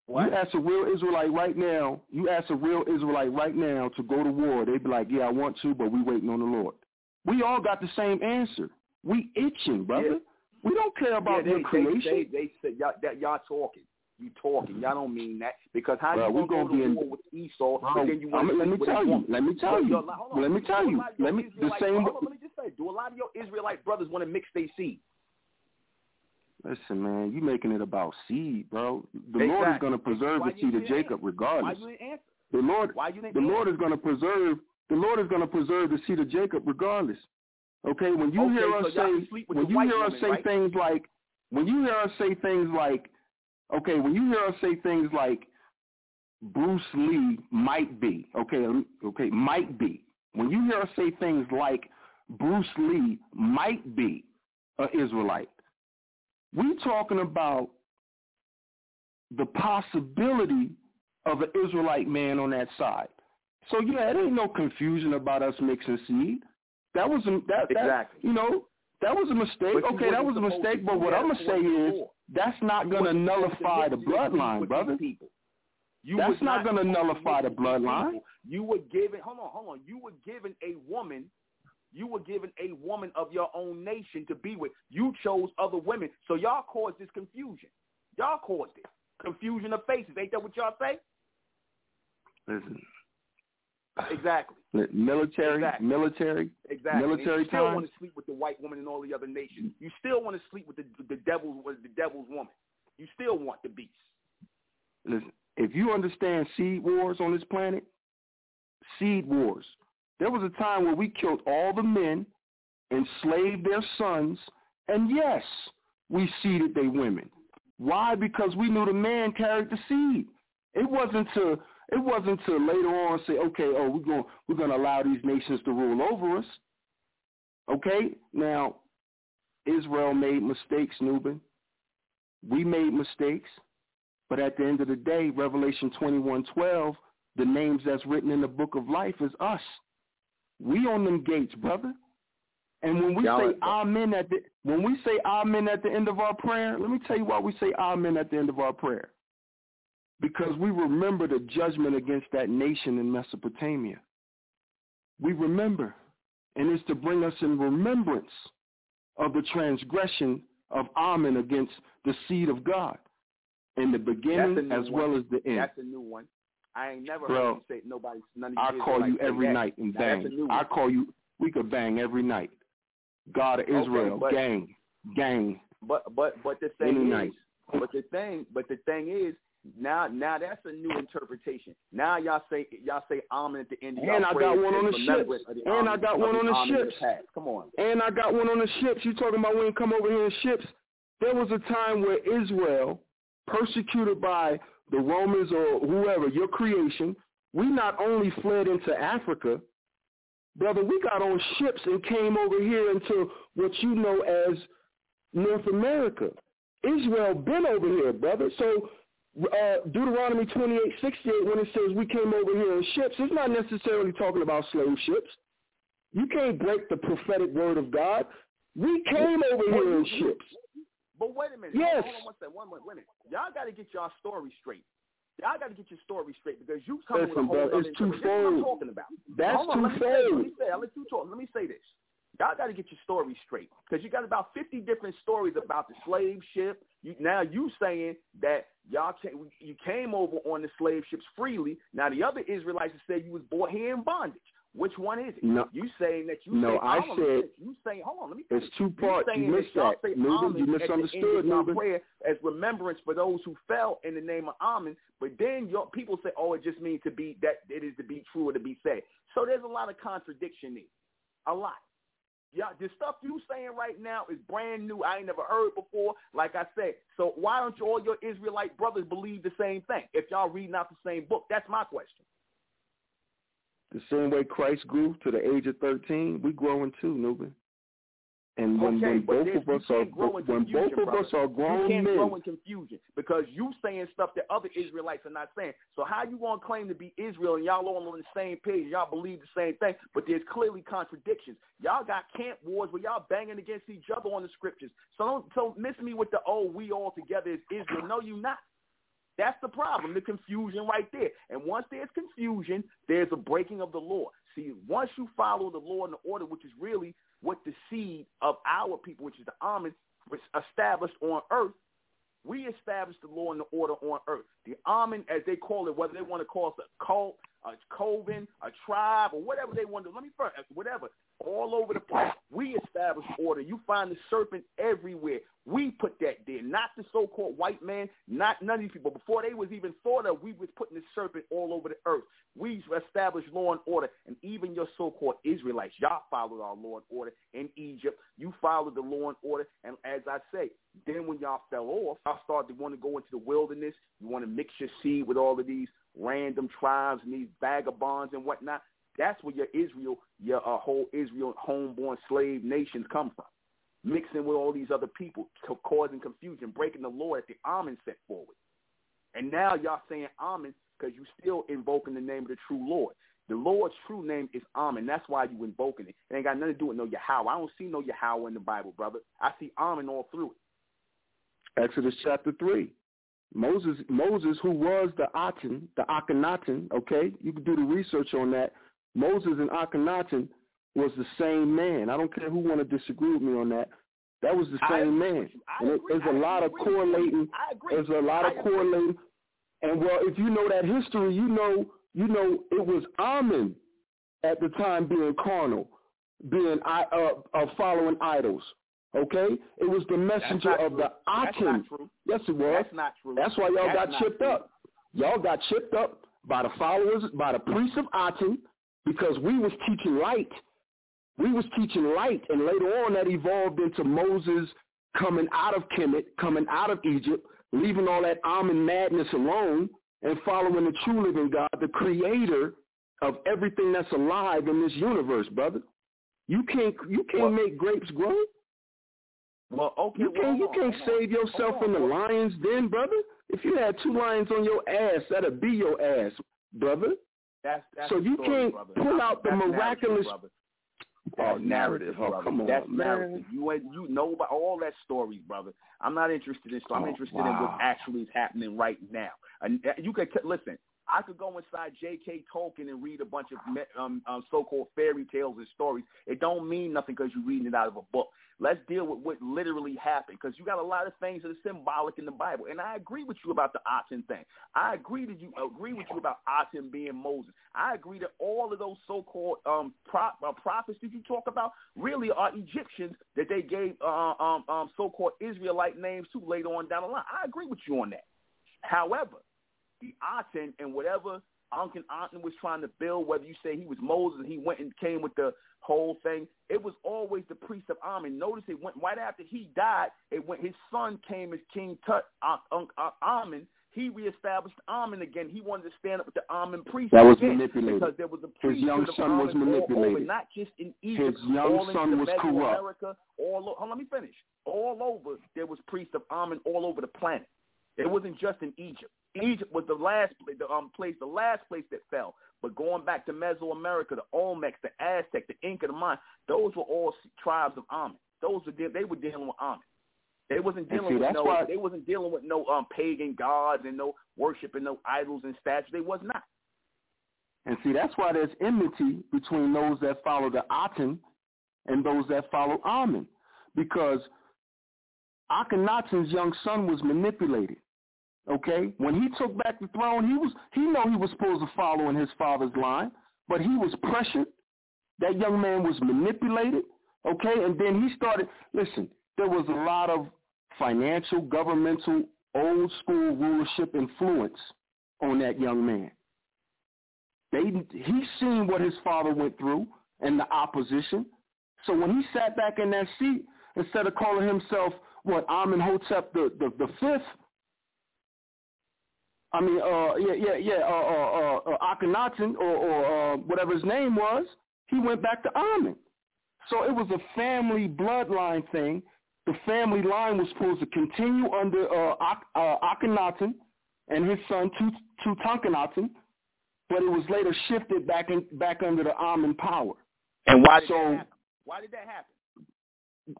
What? You ask a real Israelite right now, you ask a real Israelite right now to go to war, they'd be like, yeah, I want to, but we waiting on the Lord. We all got the same answer. We itching, brother. Yeah. We don't care about yeah, your creation. They, they, they say y'all, that y'all talking. You talking. Y'all don't mean that because how Bro, you we gonna go to be in- war with Esau? Bro, but then you want I'm- let me tell you. Let me tell you. on. Let me tell you. Let me- the same- on, let me just say. Do a lot of your Israelite brothers want to mix their seed? Listen, man, you making it about seed, bro. The Exactly. Lord is going to preserve the seed of Jacob answer? Why regardless. you didn't answer? The Lord, Why you didn't the answer? Lord is going to preserve. The Lord is going to preserve the seed of Jacob regardless. Okay, when you Okay, hear us y'all say, when you hear us woman, say right? things like, when you hear us say things like, okay, when you hear us say things like, Bruce Lee might be, okay, okay, might be. When you hear us say things like Bruce Lee might be an Israelite, we talking about the possibility of an Israelite man on that side. So yeah, it ain't no confusion about us mixing seed. That was a that, that you know that was a mistake. But okay, that was a mistake. But what I'm gonna say according to the is law. that's not gonna wasn't to nullify the mix your seed bloodline, with brother. People. You That's was not gonna nullify the bloodline. people. You were given. Hold on, hold on. You were given a woman. You were given a woman of your own nation to be with. You chose other women, so y'all caused this confusion. Y'all caused it. Confusion of faces. Ain't that what y'all say? Listen, Exactly. military, Exactly. military, Exactly. Military and you still want to sleep with the white woman and all the other nations. You still want to sleep with the the devil's the devil's woman. You still want the beast. Listen, if you understand seed wars on this planet, seed wars. There was a time where we killed all the men, enslaved their sons, and yes, we seeded their women. Why? Because we knew the man carried the seed. It wasn't to it wasn't to later on say, okay, oh, we're going we're going to allow these nations to rule over us. Okay? Now, Israel made mistakes, Nuben. We made mistakes. But at the end of the day, Revelation 21:12, the names that's written in the book of life is us. We on them gates, brother. And when we say amen at the when we say amen at the end of our prayer, let me tell you why we say amen at the end of our prayer. Because we remember the judgment against that nation in Mesopotamia. We remember. And it's to bring us in remembrance of the transgression of Amen against the seed of God in the beginning as one. well as the end. That's a new one. I ain't never Bro, heard you say nobody. None of I call you every that. night and bang. I call you. We could bang every night. God of Israel, okay, but, gang, gang. But but but the thing Any is, night. but the thing, but the thing is, now now that's a new interpretation. Now y'all say y'all say amen at the end of And I got one on the ships. The and I got one on the ships. Come on. And I got one on the ships. You talking about when come over here in ships? There was a time where Israel, persecuted by the Romans or whoever, your creation, we not only fled into Africa, brother, we got on ships and came over here into what you know as North America. Israel been over here, brother. So uh, Deuteronomy 28, 68, when it says we came over here in ships, it's not necessarily talking about slave ships. You can't break the prophetic word of God. We came over here in ships. But wait a minute. Yes. Hold on one second. One minute. One minute. Y'all got to get y'all story straight. Y'all got to get your story straight because you coming Listen, with a whole it's twofold. That's what I'm talking about. That's Hold on, let me say, let me say, I'll let you talk. Let me say this. Y'all got to get your story straight because you got about 50 different stories about the slave ship. You, now you saying that y'all came, you came over on the slave ships freely. Now the other Israelites said you was bought here in bondage. Which one is it? No. You saying that you No, say, I said you saying hold on, let me It's two parts. You, saying missed that. that. Say Nuben, you Amen at the end misunderstood, y'all prayer as remembrance for those who fell in the name of Amen. But then your people say, oh, it just means to be that it is to be true or to be said. So there's a lot of contradiction there, a lot. Yeah, the stuff you saying right now is brand new. I ain't never heard before. Like I said, so why don't you, all your Israelite brothers believe the same thing if y'all reading out the same book? That's my question. The same way Christ grew to the age of 13, we growing too, Nuben. And when, okay, when both of us are can't grow in when both of brother. us are grown you can't men, grow in confusion because you saying stuff that other Israelites are not saying. So how you gonna claim to be Israel and y'all all on the same page? Y'all believe the same thing, but there's clearly contradictions. Y'all got camp wars where y'all banging against each other on the scriptures. So don't so miss me with the oh we all together is Israel. No, you not. That's the problem, the confusion right there. And once there's confusion, there's a breaking of the law. See, once you follow the law and the order, which is really what the seed of our people, which is the Amen, was established on earth, we established the law and the order on earth. The Amen, as they call it, whether they want to call it a cult, a coven, a tribe, or whatever they want to. Let me first, whatever. All over the place, we established order. You find the serpent everywhere. We put that there, not the so-called white man, not none of these people. Before they was even thought of, we was putting the serpent all over the earth. We established law and order, and even your so-called Israelites, y'all followed our law and order in Egypt. You followed the law and order, and as I say, then when y'all fell off, y'all started to want to go into the wilderness. You want to mix your seed with all of these random tribes and these vagabonds and whatnot. That's where your Israel, your uh, whole Israel homeborn slave nations come from. Mixing with all these other people, causing confusion, breaking the law that the Amen set forward. And now y'all saying Amen because you still invoking the name of the true Lord. The Lord's true name is Amen. That's why you invoking it. It ain't got nothing to do with no Yahweh. I don't see no Yahweh in the Bible, brother. I see Amen all through it. Exodus chapter 3. Moses, Moses, who was the Aten, the Akhenaten, okay? You can do the research on that. Moses and Akhenaten was the same man. I don't care who want to disagree with me on that. That was the same man. It, there's a lot of correlating. There's a lot of correlating. And well, if you know that history, you know, you know, it was Amen at the time being carnal, being uh, uh, following idols. Okay, it was the messenger of the Aten. Yes, it was. That's not true. That's why y'all That's got chipped true. up. Y'all got chipped up by the followers, by the priests of Aten, because we was teaching light. We was teaching light, and later on that evolved into Moses coming out of Kemet, coming out of Egypt, leaving all that Amen madness alone, and following the true living God, the creator of everything that's alive in this universe, brother. You can't you can't Well- make grapes grow. Well, okay. You can't you can't on. save yourself from on. the lion's den, brother. If you had two lions on your ass, that'd be your ass, brother. That's, that's So you story, can't brother. pull out the That's miraculous- oh, narrative. Oh, come on, That's man. narrative. You you know about all that stories, brother. I'm not interested in. So I'm oh, interested wow. in what actually is happening right now. And uh, you could listen. I could go inside J.K. Tolkien and read a bunch of um, um, so-called fairy tales and stories. It don't mean nothing because you're reading it out of a book. Let's deal with what literally happened because you got a lot of things that are symbolic in the Bible. And I agree with you about the Aten thing. I agree that you agree with you about Aten being Moses. I agree that all of those so-called um, pro- uh, prophets that you talk about really are Egyptians that they gave uh, um, um, so-called Israelite names to later on down the line. I agree with you on that. However, the Aten and whatever Akhenaten was trying to build, whether you say he was Moses he went and came with the whole thing, it was always the priest of Amen. Notice it went right after he died. It went his son came as King Tut Amen. He reestablished Amen again. He wanted to stand up with the Amen priest. That was manipulated. because there was a priest His young son was Amen all manipulated. over, not just in Egypt. His young all son was corrupt. America, all over. let me finish. All over there was priests of Amen all over the planet. It wasn't just in Egypt. Egypt was the last the um, place, the last place that fell. But going back to Mesoamerica, the Olmecs, the Aztec, the Inca, the Mayan, those were all tribes of Amen. Those were they were dealing with Amen. They wasn't dealing see, with no. why- They wasn't dealing with no um, pagan gods and no worshiping no idols and statues. They was not. And see, that's why there's enmity between those that follow the Aten and those that follow Amen. Because Akhenaten's young son was manipulated. Okay? When he took back the throne, he was he know he was supposed to follow in his father's line, but he was pressured. That young man was manipulated. Okay? And then he started listen, there was a lot of financial, governmental, old school rulership influence on that young man. They he seen what his father went through and the opposition. So when he sat back in that seat, instead of calling himself what Amenhotep the, the the fifth, I mean, uh, yeah, yeah, yeah, uh, uh, uh, Akhenaten or, or uh, whatever his name was, he went back to Amen. So it was a family bloodline thing. The family line was supposed to continue under uh, Ak- uh, Akhenaten and his son Tut- Tutankhaten, but it was later shifted back in, back under the Amen power. And why did So- that happen? Why did that happen?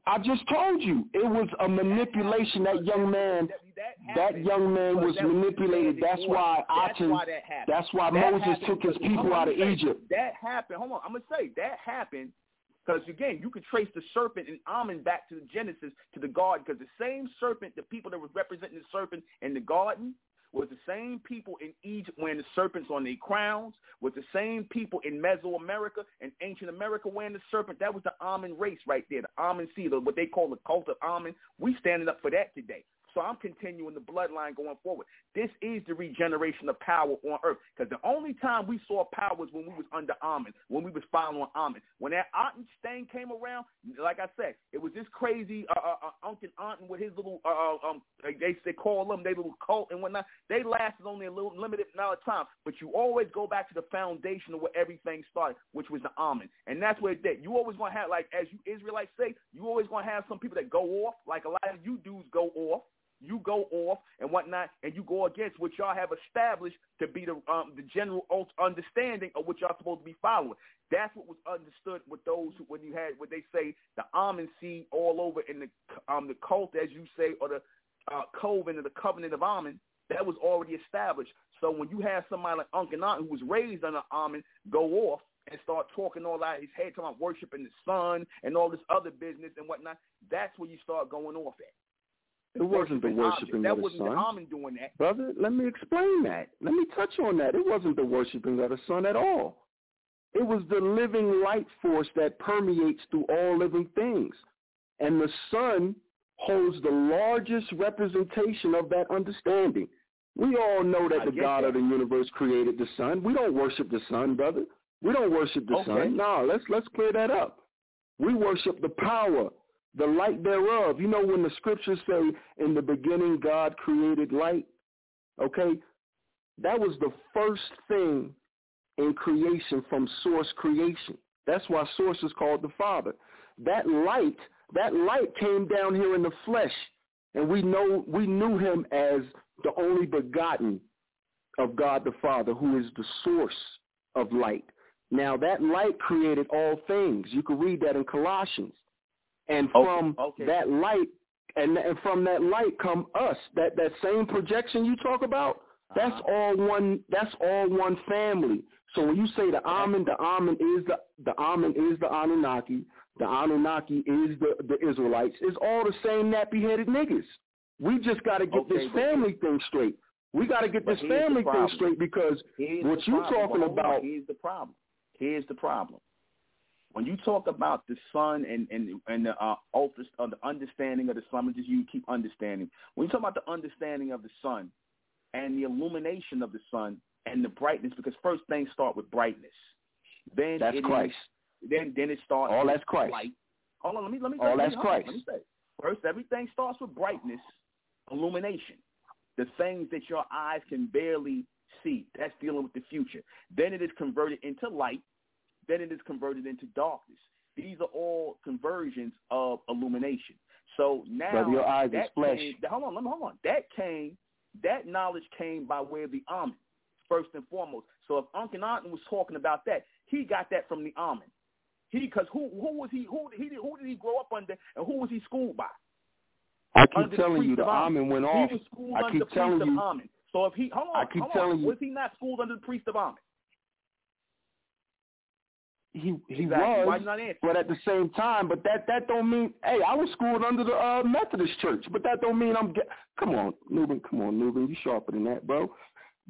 I just told you it was a manipulation. That young man, That, that, that young man was that manipulated. That's why That's why. That's why Moses happened took his people on, out of say, Egypt. That happened. Hold on, I'm gonna say that happened because again, you could trace the serpent and Amen back to the Genesis to the garden because the same serpent, the people that was representing the serpent in the garden, was the same people in Egypt wearing the serpents on their crowns, was the same people in Mesoamerica and ancient America wearing the serpent. That was the Amen race right there, the Amen seed, what they call the cult of Amen. We standing up for that today. So I'm continuing the bloodline going forward. This is the regeneration of power on earth. Because the only time we saw power was when we was under Amen, when we was following Amen. When that Aten stain came around, like I said, it was this crazy uh, uh, uh, with his little, uh, uh, um, they they call them, they little cult and whatnot. They lasted only a little limited amount of time. But you always go back to the foundation of where everything started, which was the Amen. And that's where it did. You always going to have, like, as you Israelites say, you always going to have some people that go off, like a lot of you dudes go off you go off and whatnot, and you go against what y'all have established to be the um, the general understanding of what y'all supposed to be following. That's what was understood with those who, when you had what they say the Amen seed all over in the um the cult, as you say, or the uh, coven or the covenant of Amen. That was already established. So when you have somebody like Uncle who was raised under almond go off and start talking all out his head, talking about worshiping the sun and all this other business and whatnot, that's where you start going off at. It wasn't the Worshiping of That the wasn't sun. the doing that. Brother, let me explain that. Let me touch on that. It wasn't the worshiping of the sun at all. It was the living light force that permeates through all living things. And the sun holds the largest representation of that understanding. We all know that I the God that. of the universe created the sun. We don't worship the sun, brother. We don't worship the Okay. sun. No, let's let's clear that up. We worship the power, the light thereof. You know when the scriptures say, "In the beginning, God created light." Okay, that was the first thing in creation from source creation. That's why source is called the Father. That light, that light came down here in the flesh, and we know we knew him as the only begotten of God the Father, who is the source of light. Now that light created all things. You can read that in Colossians. And from okay, okay. that light, and, and from that light come us. That that same projection you talk about, that's Uh-huh. all one. That's all one family. So when you say the Amen, the Amen is the the Amen is the Anunnaki. The Anunnaki is the the Israelites. It's all the same nappy headed niggas. We just got to get Okay, this family thing straight. We got to get this family thing straight because Here's what you talking about- Here's the problem. Here's the problem. When you talk about the sun and and and the uh, ultra, uh, the understanding of the sun, just you keep understanding. When you talk about the understanding of the sun and the illumination of the sun and the brightness, because first things start with brightness. Then that's it is- Christ. then then it starts. All with that's Christ. Light. Hold on, let me let me. All that's Christ. Let me say. First, everything starts with brightness, illumination, the things that your eyes can barely see. That's dealing with the future. Then it is converted into light. Then it is converted into darkness. These are all conversions of illumination. So now Brother, your eyes is that flesh. came, hold on, let me hold on. That came, that knowledge came by way of the Amen, first and foremost. So if Akhenaten was talking about that, he got that from the Amen. He because who who was he who he who did he grow up under and who was he schooled by? I keep Under the telling you the of Amen. Amen went off. He was schooled I under keep the priest telling of you- Amen. So if he hold on, I keep hold telling on. you- was he not schooled under the priest of Amen? He he Exactly. Was, you not answering? but at the same time, but that that don't mean. Hey, I was schooled under the uh, Methodist Church, but that don't mean I'm. Get, come on, Nuben. Come on, Nuben. You sharper than that, bro.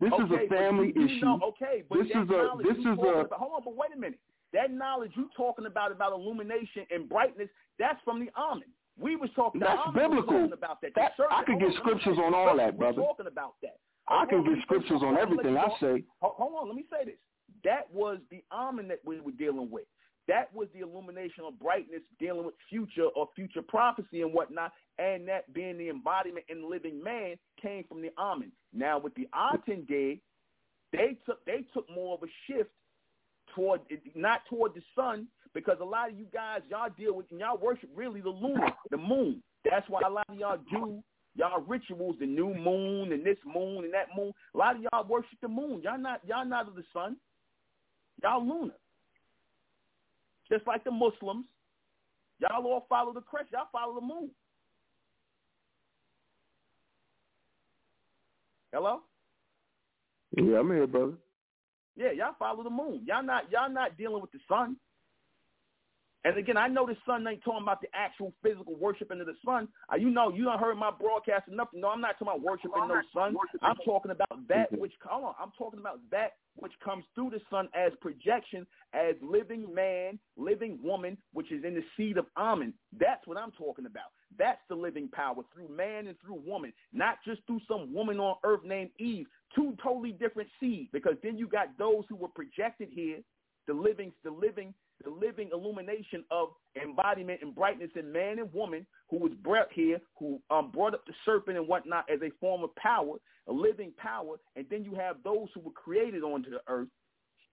This okay, is a family you, issue. Okay, but This is a- this is a- About, hold on, but wait a minute. That knowledge you talking about about illumination and brightness, that's from the Amen. We was talking. That's biblical. about that. That- I could get on, scriptures on all that, brother. Talking about that. I Hold can get scriptures on I'm gonna let everything I say. Hold on, let me say this. That was the Amen that we were dealing with. That was the illumination of brightness dealing with future or future prophecy and whatnot, and that being the embodiment in living man came from the Amen. Now with the Aten day, they took they took more of a shift toward not toward the sun because a lot of you guys y'all deal with and y'all worship really the lunar, the moon. That's why a lot of y'all do y'all rituals, the new moon and this moon and that moon. A lot of y'all worship the moon. Y'all not y'all not of the sun. Y'all lunar. Just like the Muslims. Y'all all follow the crest. Y'all follow the moon. Hello? Yeah, I'm here, brother. Yeah, y'all follow the moon. Y'all not y'all not dealing with the sun. And again, I know the sun ain't talking about the actual physical worshiping of the sun. Uh, you know, you don't heard my broadcast enough. No, I'm not talking about worshiping no sun. I'm talking about that which hold on, I'm talking about that which comes through the sun as projection, as living man, living woman, which is in the seed of Amen. That's what I'm talking about. That's the living power through man and through woman, not just through some woman on earth named Eve. Two totally different seeds. Because then you got those who were projected here, the living, the living, the living illumination of embodiment and brightness in man and woman who was brought here, who um, brought up the serpent and whatnot as a form of power, a living power. And then you have those who were created onto the earth.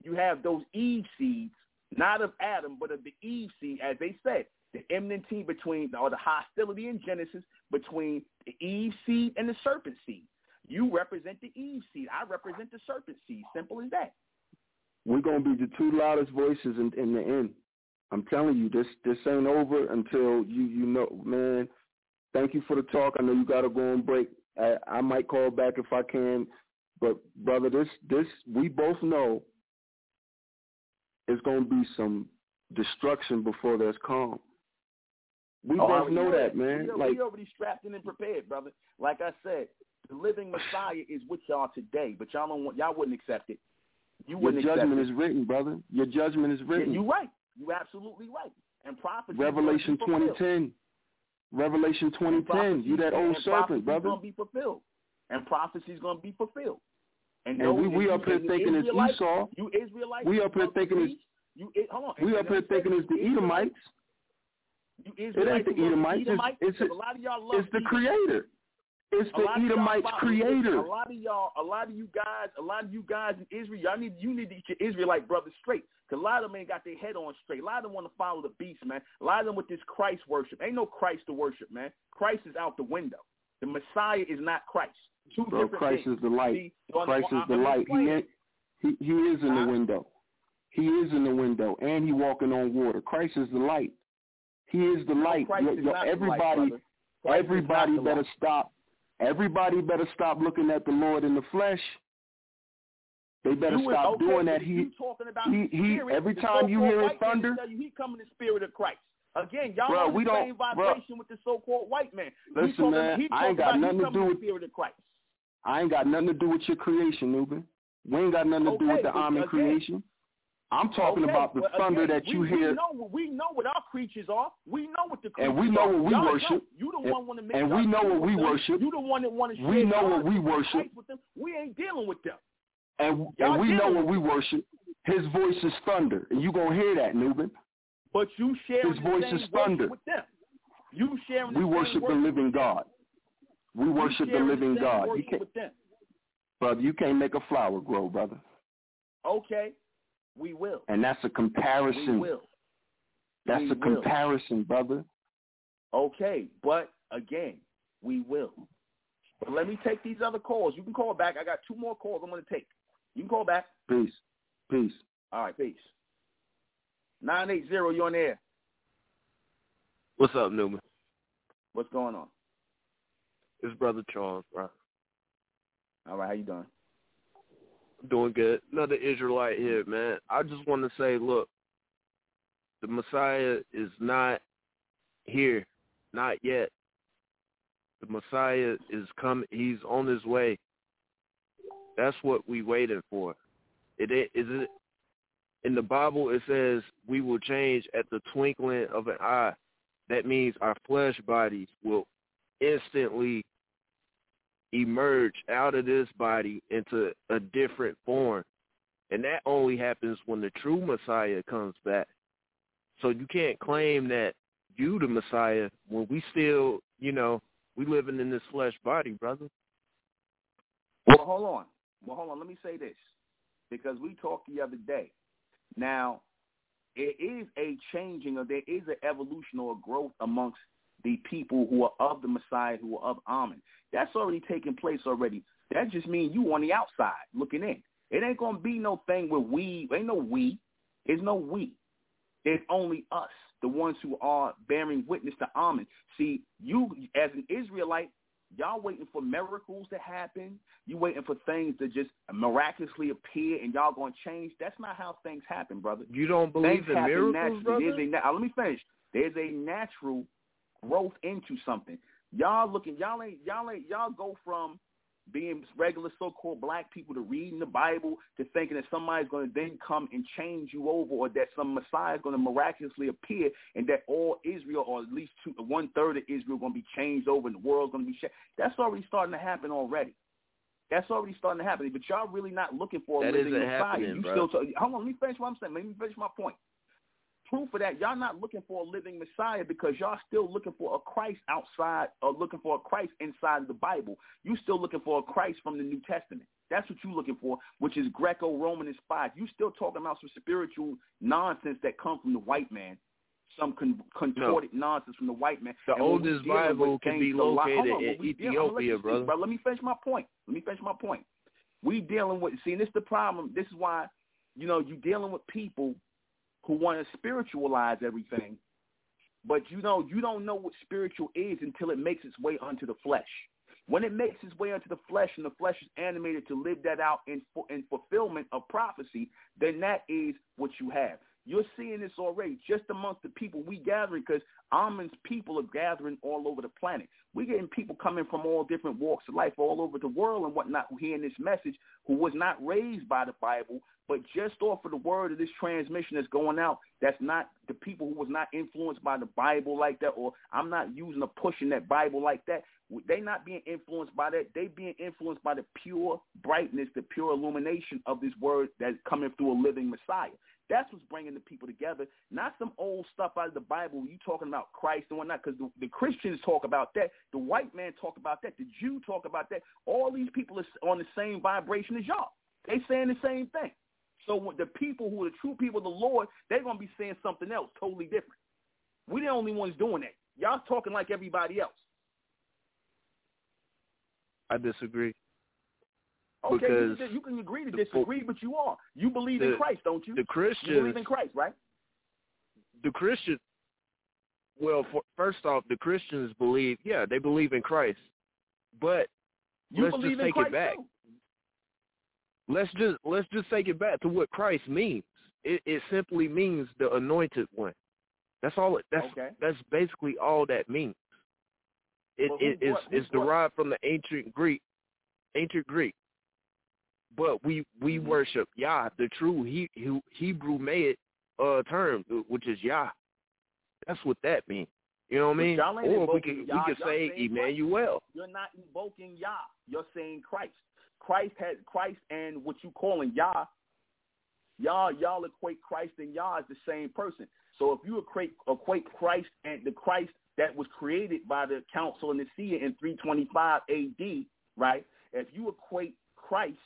You have those Eve seeds, not of Adam, but of the Eve seed, as they said the enmity between, or the hostility in Genesis between the Eve seed and the serpent seed. You represent the Eve seed. I represent the serpent seed. Simple as that. We're gonna be the two loudest voices in, in the end. I'm telling you, this this ain't over until you you know, man. Thank you for the talk. I know you gotta go on break. I, I might call back if I can, but brother, this this we both know it's gonna be some destruction before there's calm. We Oh, both know that, We, man. we Like already strapped in and prepared, brother. Like I said, the living Messiah is with y'all today, but y'all don't want, y'all wouldn't accept it. You your judgment is written, brother. Your judgment is Yeah, written. you right. You absolutely right. And prophecy. Revelation twenty ten. Revelation twenty ten. You that old serpent, brother. going to be fulfilled, and prophecy is going to be fulfilled. And those- we we up here thinking it's Esau. You Israelites. We up here thinking it's- You hold on. We up here let me say thinking it's the Edomites. You It ain't the Edomites. It's, Edomites, it's, because a lot of y'all love it's the creator. It's the lot of y'all Edomites creator. A lot of y'all, a lot of you guys, a lot of you guys in Israel, y'all need you need to get your Israelite brothers straight. Cause a lot of them ain't got their head on straight. A lot of them want to follow the beast, man. A lot of them with this Christ worship. Ain't no Christ to worship, man. Christ is out the window. The Messiah is not Christ. Two Bro, different Christ things. is the light. See, Christ is the light. He he he is in the window. He is in the window, and he walking on water. Christ is the light. He is the light. No, yo, yo, everybody, light, everybody better light. stop. Everybody better stop looking at the Lord in the flesh. They better you stop okay, doing that. He, talking about he, he every time you hear a thunder, you, he come in the spirit of Christ. Again, y'all bro, on the we same vibration bro, with the so-called white man. Listen, he talking, man, he I ain't got nothing to do with the spirit of Christ. I ain't got nothing to do with your creation, Nuben. We ain't got nothing to okay, do with the Amen Amen creation. I'm talking okay, about the thunder again, that you we, hear. We know, we know what our creatures are. We know what the creatures and we know what we worship. You the and, one want to make and we know what we worship. You the one that want to We know what we worship. With them. We ain't dealing with them. And, and we know what we worship. His voice is thunder, and you gonna hear that, Nuben. But you share His voice is thunder. with them. You sharing we worship the living. God. We worship the living God. You can't, brother. You can't make a flower grow, brother. Okay, we will. And that's a comparison. We will. That's we a will. comparison, brother. Okay, but again, we will. But let me take these other calls. You can call back. I got two more calls I'm going to take. You can call back. Peace. Peace. All right, peace. 980, you're on air. What's up, Nuben? What's going on? It's Brother Charles, bro. All right, how you doing? Doing good. Another Israelite here, man. I just want to say, look, the Messiah is not here, not yet. The Messiah is coming. He's on his way. That's what we waiting for. It is it in the Bible. It says we will change at the twinkling of an eye. That means our flesh bodies will instantly emerge out of this body into a different form. And that only happens when the true Messiah comes back. So you can't claim that you the Messiah when we still, you know, we living in this flesh body, brother. Well, hold on. Well, hold on. Let me say this because we talked the other day. Now, it is a changing or there is an evolution or a growth amongst the people who are of the Messiah, who are of Amen. That's already taking place already. That just means you on the outside looking in. It ain't gonna be no thing where we ain't no we. There's no we. It's only us, the ones who are bearing witness to Amen. See, you as an Israelite, y'all waiting for miracles to happen. You waiting for things to just miraculously appear, and y'all gonna change. That's not how things happen, brother. You don't believe things in miracles, naturally. brother? There's a, now, uh, let me finish. There's a natural growth into something. Y'all looking, y'all ain't, y'all ain't, y'all go from being regular so-called black people to reading the Bible to thinking that somebody's going to then come and change you over or that some Messiah is going to miraculously appear and that all Israel or at least two, one-third of Israel going to be changed over and the world's going to be changed. That's already starting to happen already. That's already starting to happen. But y'all really not looking for a That living Messiah. you bro. still talk, hold on, let me finish what I'm saying. Let me finish my point proof of that, y'all not looking for a living Messiah because y'all still looking for a Christ outside or looking for a Christ inside of the Bible. You still looking for a Christ from the New Testament. That's what you're looking for, which is Greco-Roman inspired. You still talking about some spiritual nonsense that comes from the white man, some con- contorted nonsense from the white man. The And oldest Bible can be located on, in when we dealing- let you Ethiopia, speak, brother. bro. Let me finish my point. Let me finish my point. We dealing with see, and this is the problem. This is why, you know, you dealing with people who want to spiritualize everything, but you know you don't know what spiritual is until it makes its way onto the flesh. When it makes its way onto the flesh and the flesh is animated to live that out in, in fulfillment of prophecy, then that is what you have. You're seeing this already just amongst the people we gathering because Amen's people are gathering all over the planet. We're getting people coming from all different walks of life all over the world and whatnot who hearing this message who was not raised by the Bible, but just off of the word of this transmission that's going out, that's not the people who was not influenced by the Bible like that, or I'm not using or pushing that Bible like that. They not being influenced by that. They being influenced by the pure brightness, the pure illumination of this word that's coming through a living Messiah. That's what's bringing the people together, not some old stuff out of the Bible. You talking about Christ and whatnot, because the, the Christians talk about that. The white man talk about that. The Jew talk about that. All these people are on the same vibration as y'all. They saying the same thing. So the people who are the true people of the Lord, they're to be saying something else totally different. We're the only ones doing that. Y'all talking like everybody else. I disagree. Okay, because you, can, you can agree to disagree, but you are. You believe the- in Christ, don't you? the You Christians, believe in Christ, right? the Christian, well, for, first off, the Christians believe, yeah, they believe in Christ, but You Let's just take it Christ back. too. let's just let's just take it back to what Christ means. It, it simply means the anointed one. That's all. It, that's Okay. that's basically all that means. It, But who it's brought- who it's brought- derived from the ancient Greek, ancient Greek. But we we Mhm. worship Yah, the true he, he, Hebrew made uh term, which is Yah. That's what that means. You know what I mean? Or we could we could say. Emmanuel. You're not invoking Yah. You're saying Christ. Christ has Christ and what you calling Yah. Y'all y'all equate Christ and Yah as the same person. So if you equate equate Christ and the Christ that was created by the Council of Nicaea in 325 AD, right? If you equate Christ,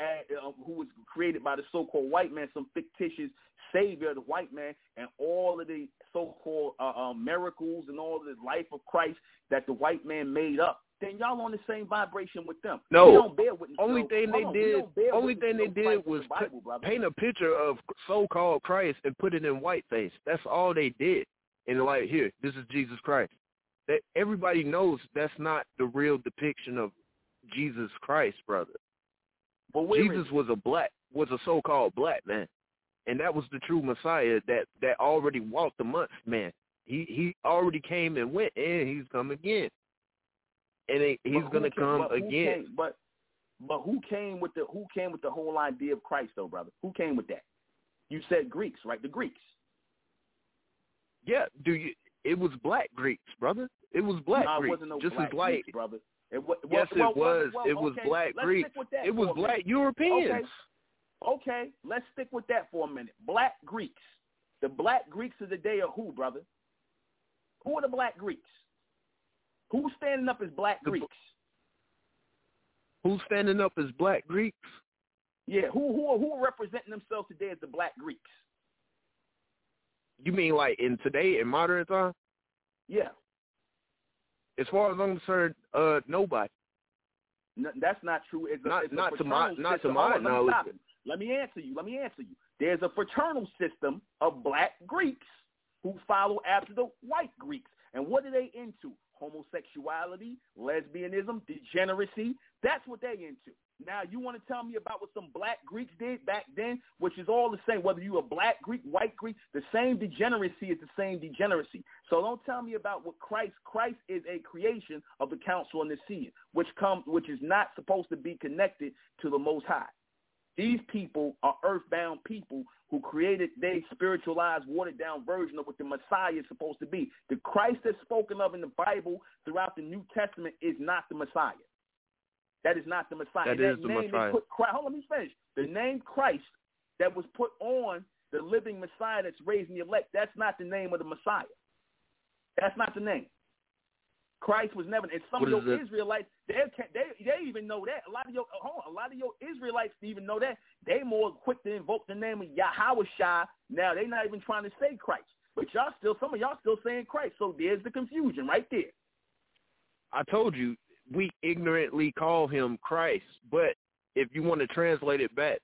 uh, who was created by the so-called white man, some fictitious savior the white man, and all of the so-called uh, uh, miracles and all of the life of Christ that the white man made up, then y'all on the same vibration with them. No. We don't bear witness Only thing they on, did- only thing they did was the Bible, brother. paint a picture of so-called Christ and put it in whiteface. That's all they did. And like, here, this is Jesus Christ. That everybody knows that's not the real depiction of Jesus Christ, brother. But is Jesus it? was a black, was a so-called black man, and that was the true Messiah that that already walked amongst man. He he already came and went, and he's come again, and he, he's gonna came- come but again. came- but but who came with the who came with the whole idea of Christ though, brother? Who came with that? You said Greeks, right? The Greeks. Yeah, do you? It was black Greeks, brother. It was black no, it wasn't no just black as like Greeks, brother. It Yes, well, it was. well, It was okay, black let's Greeks. Stick with that it was for a minute. black Europeans. Okay. Okay, let's stick with that for a minute. Black Greeks. The black Greeks of the day are who, brother? Who are the black Greeks? Who's standing up as black The- Greeks? Who's standing up as black Greeks? Yeah, who who are, who are representing themselves today as the black Greeks? You mean like in today in modern time? Yeah, As far as I'm concerned, uh, nobody. no, that's not true. It's a, Not- it's not to my- not to my on, let me knowledge. Let me answer you. Let me answer you. There's a fraternal system of black Greeks who follow after the white Greeks. And what are they into? Homosexuality, lesbianism, degeneracy. That's what they into. Now, you want to tell me about what some black Greeks did back then, which is all the same, whether you a black Greek, white Greek, the same degeneracy is the same degeneracy. So don't tell me about what Christ, Christ is a creation of the Council and the Nicaea, which comes, which is not supposed to be connected to the Most High. These people are earthbound people who created their spiritualized, watered-down version of what the Messiah is supposed to be. The Christ that's spoken of in the Bible throughout the New Testament is not the Messiah. That is not the Messiah. That And is the name Messiah. Put Christ, hold on, let me finish. The name Christ that was put on the living Messiah that's raising the elect, that's not the name of the Messiah. That's not the name. Christ was never, and some What of your it? Israelites, they they they even know that. A lot of your hold on, a lot of your Israelites even know that. They more quick to invoke the name of Yahweh Shai. Now they're not even trying to say Christ, but y'all still some of y'all still saying Christ. So there's the confusion right there. I told you we ignorantly call him Christ, but if you want to translate it back,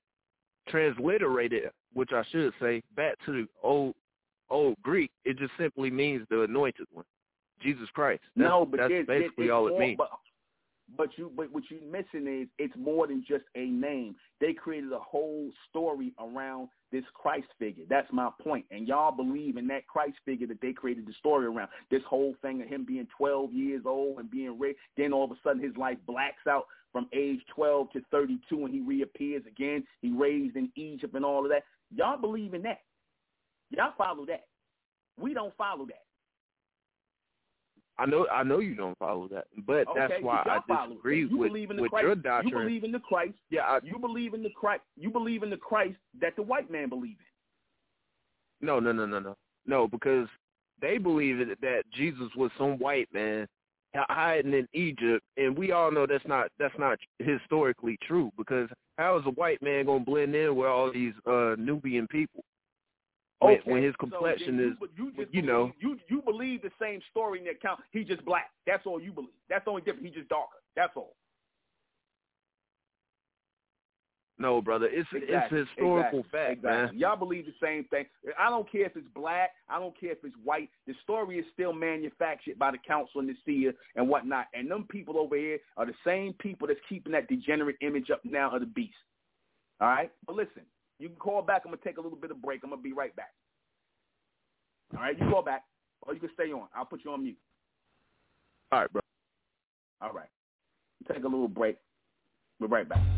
transliterate it, which I should say, back to the old old Greek, it just simply means the anointed one, Jesus Christ. That's, no, but that's basically all it means. But, but you, but what you're missing is it's more than just a name. They created a whole story around this Christ figure. That's my point. And y'all believe in that Christ figure that they created the story around. This whole thing of him being 12 years old and being rich. Then all of a sudden his life blacks out from age 12 to 32 and he reappears again. He raised in Egypt and all of that. Y'all believe in that. Y'all follow that. We don't follow that. I know I know you don't follow that, but that's why I disagree you with, believe in the with Christ, your You believe in the Christ. yeah, I, You believe in the Christ. You believe in the Christ that the white man believe in. no, no, no, no, no, no, because they believe that, that Jesus was some white man hiding in Egypt, and we all know that's not that's not historically true. Because how is a white man gonna blend in with all these uh Nubian people Okay, when his so complexion then is you, you, just you know. you you believe the same story in the account. He's just black. That's all you believe. That's the only difference. He just darker. That's all. No, brother. It's exactly. it's historical exactly. fact, exactly. man. Y'all believe the same thing. I don't care if it's black. I don't care if it's white. The story is still manufactured by the council and the seer and whatnot. And them people over here are the same people that's keeping that degenerate image up now of the beast. All right? But listen, you can call back. I'm going to take a little bit of break. I'm going to be right back. All right? You call back. Or you can stay on. I'll put you on mute. All right, bro. All right. Take a little break. We're right back.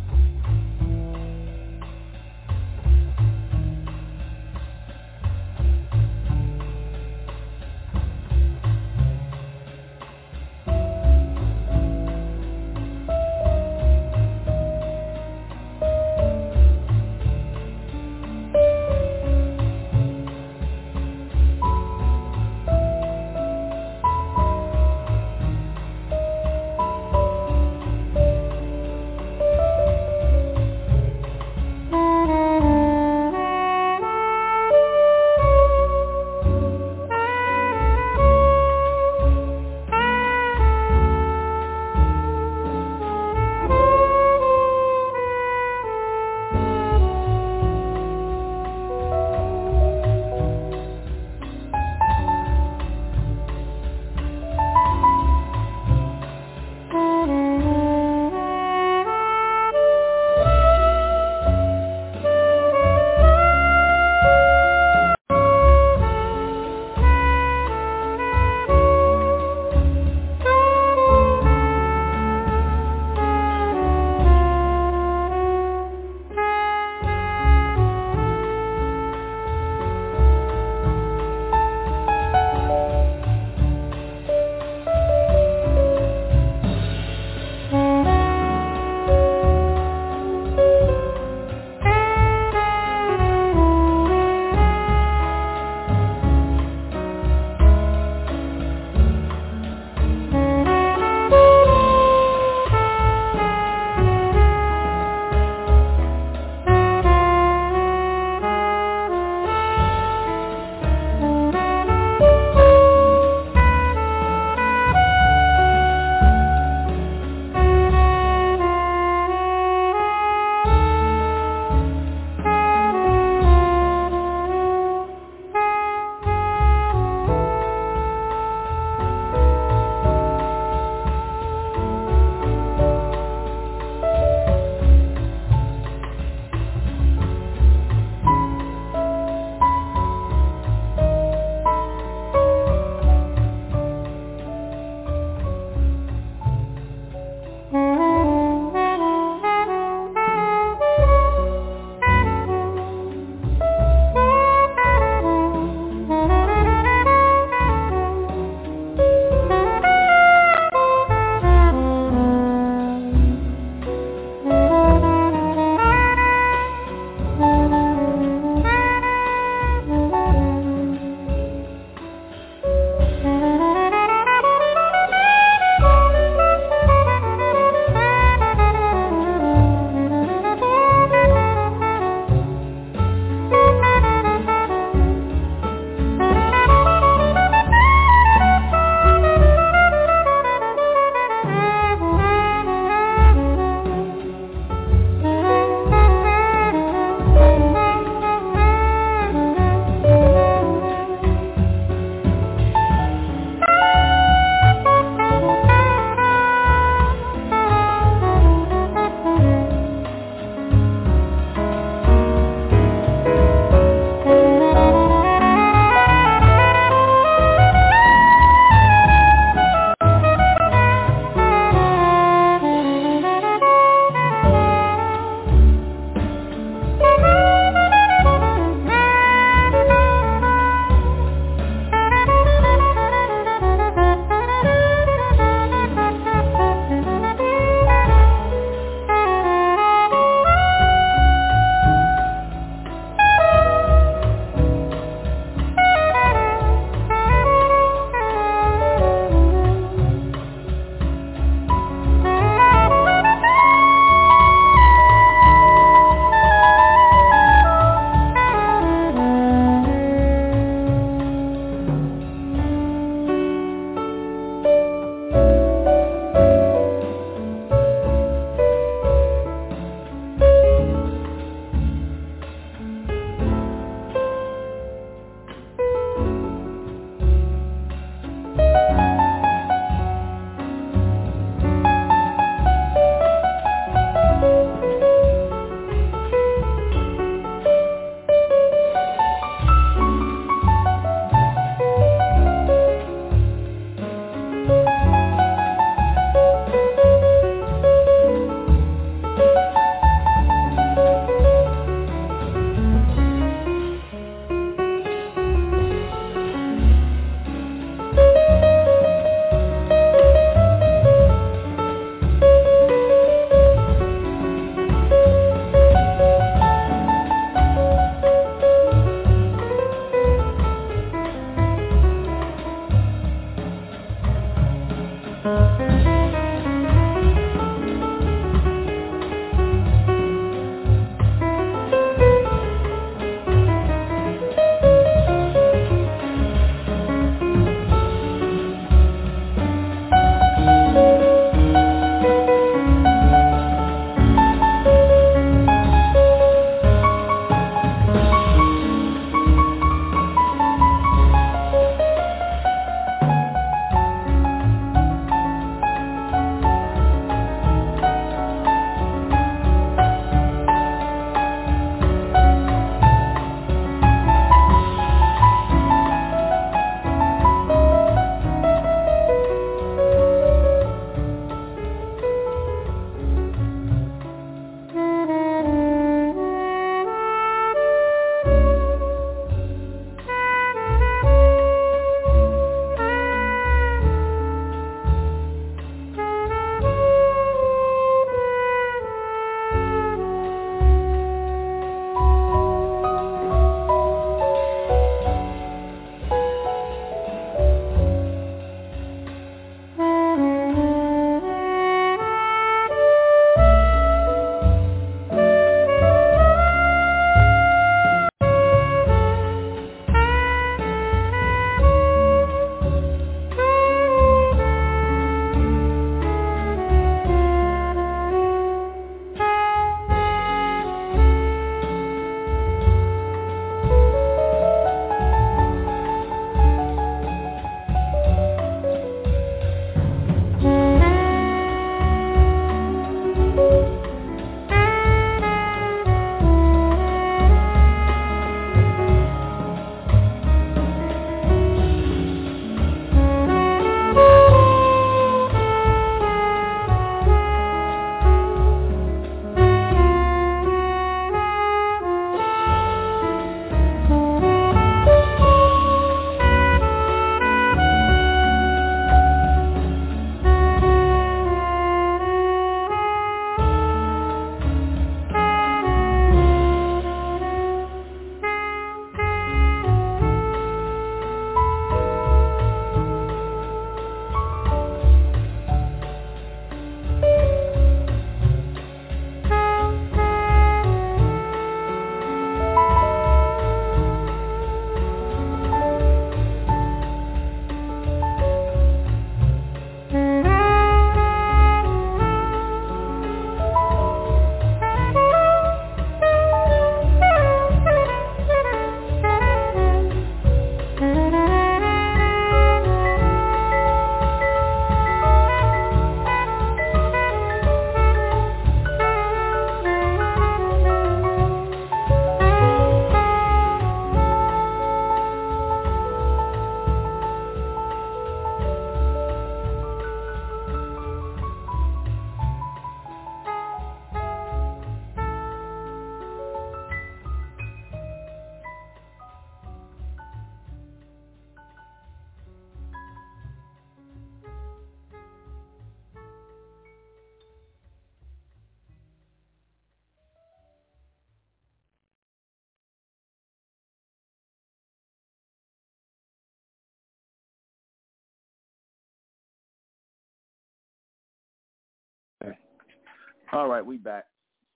All right, we back.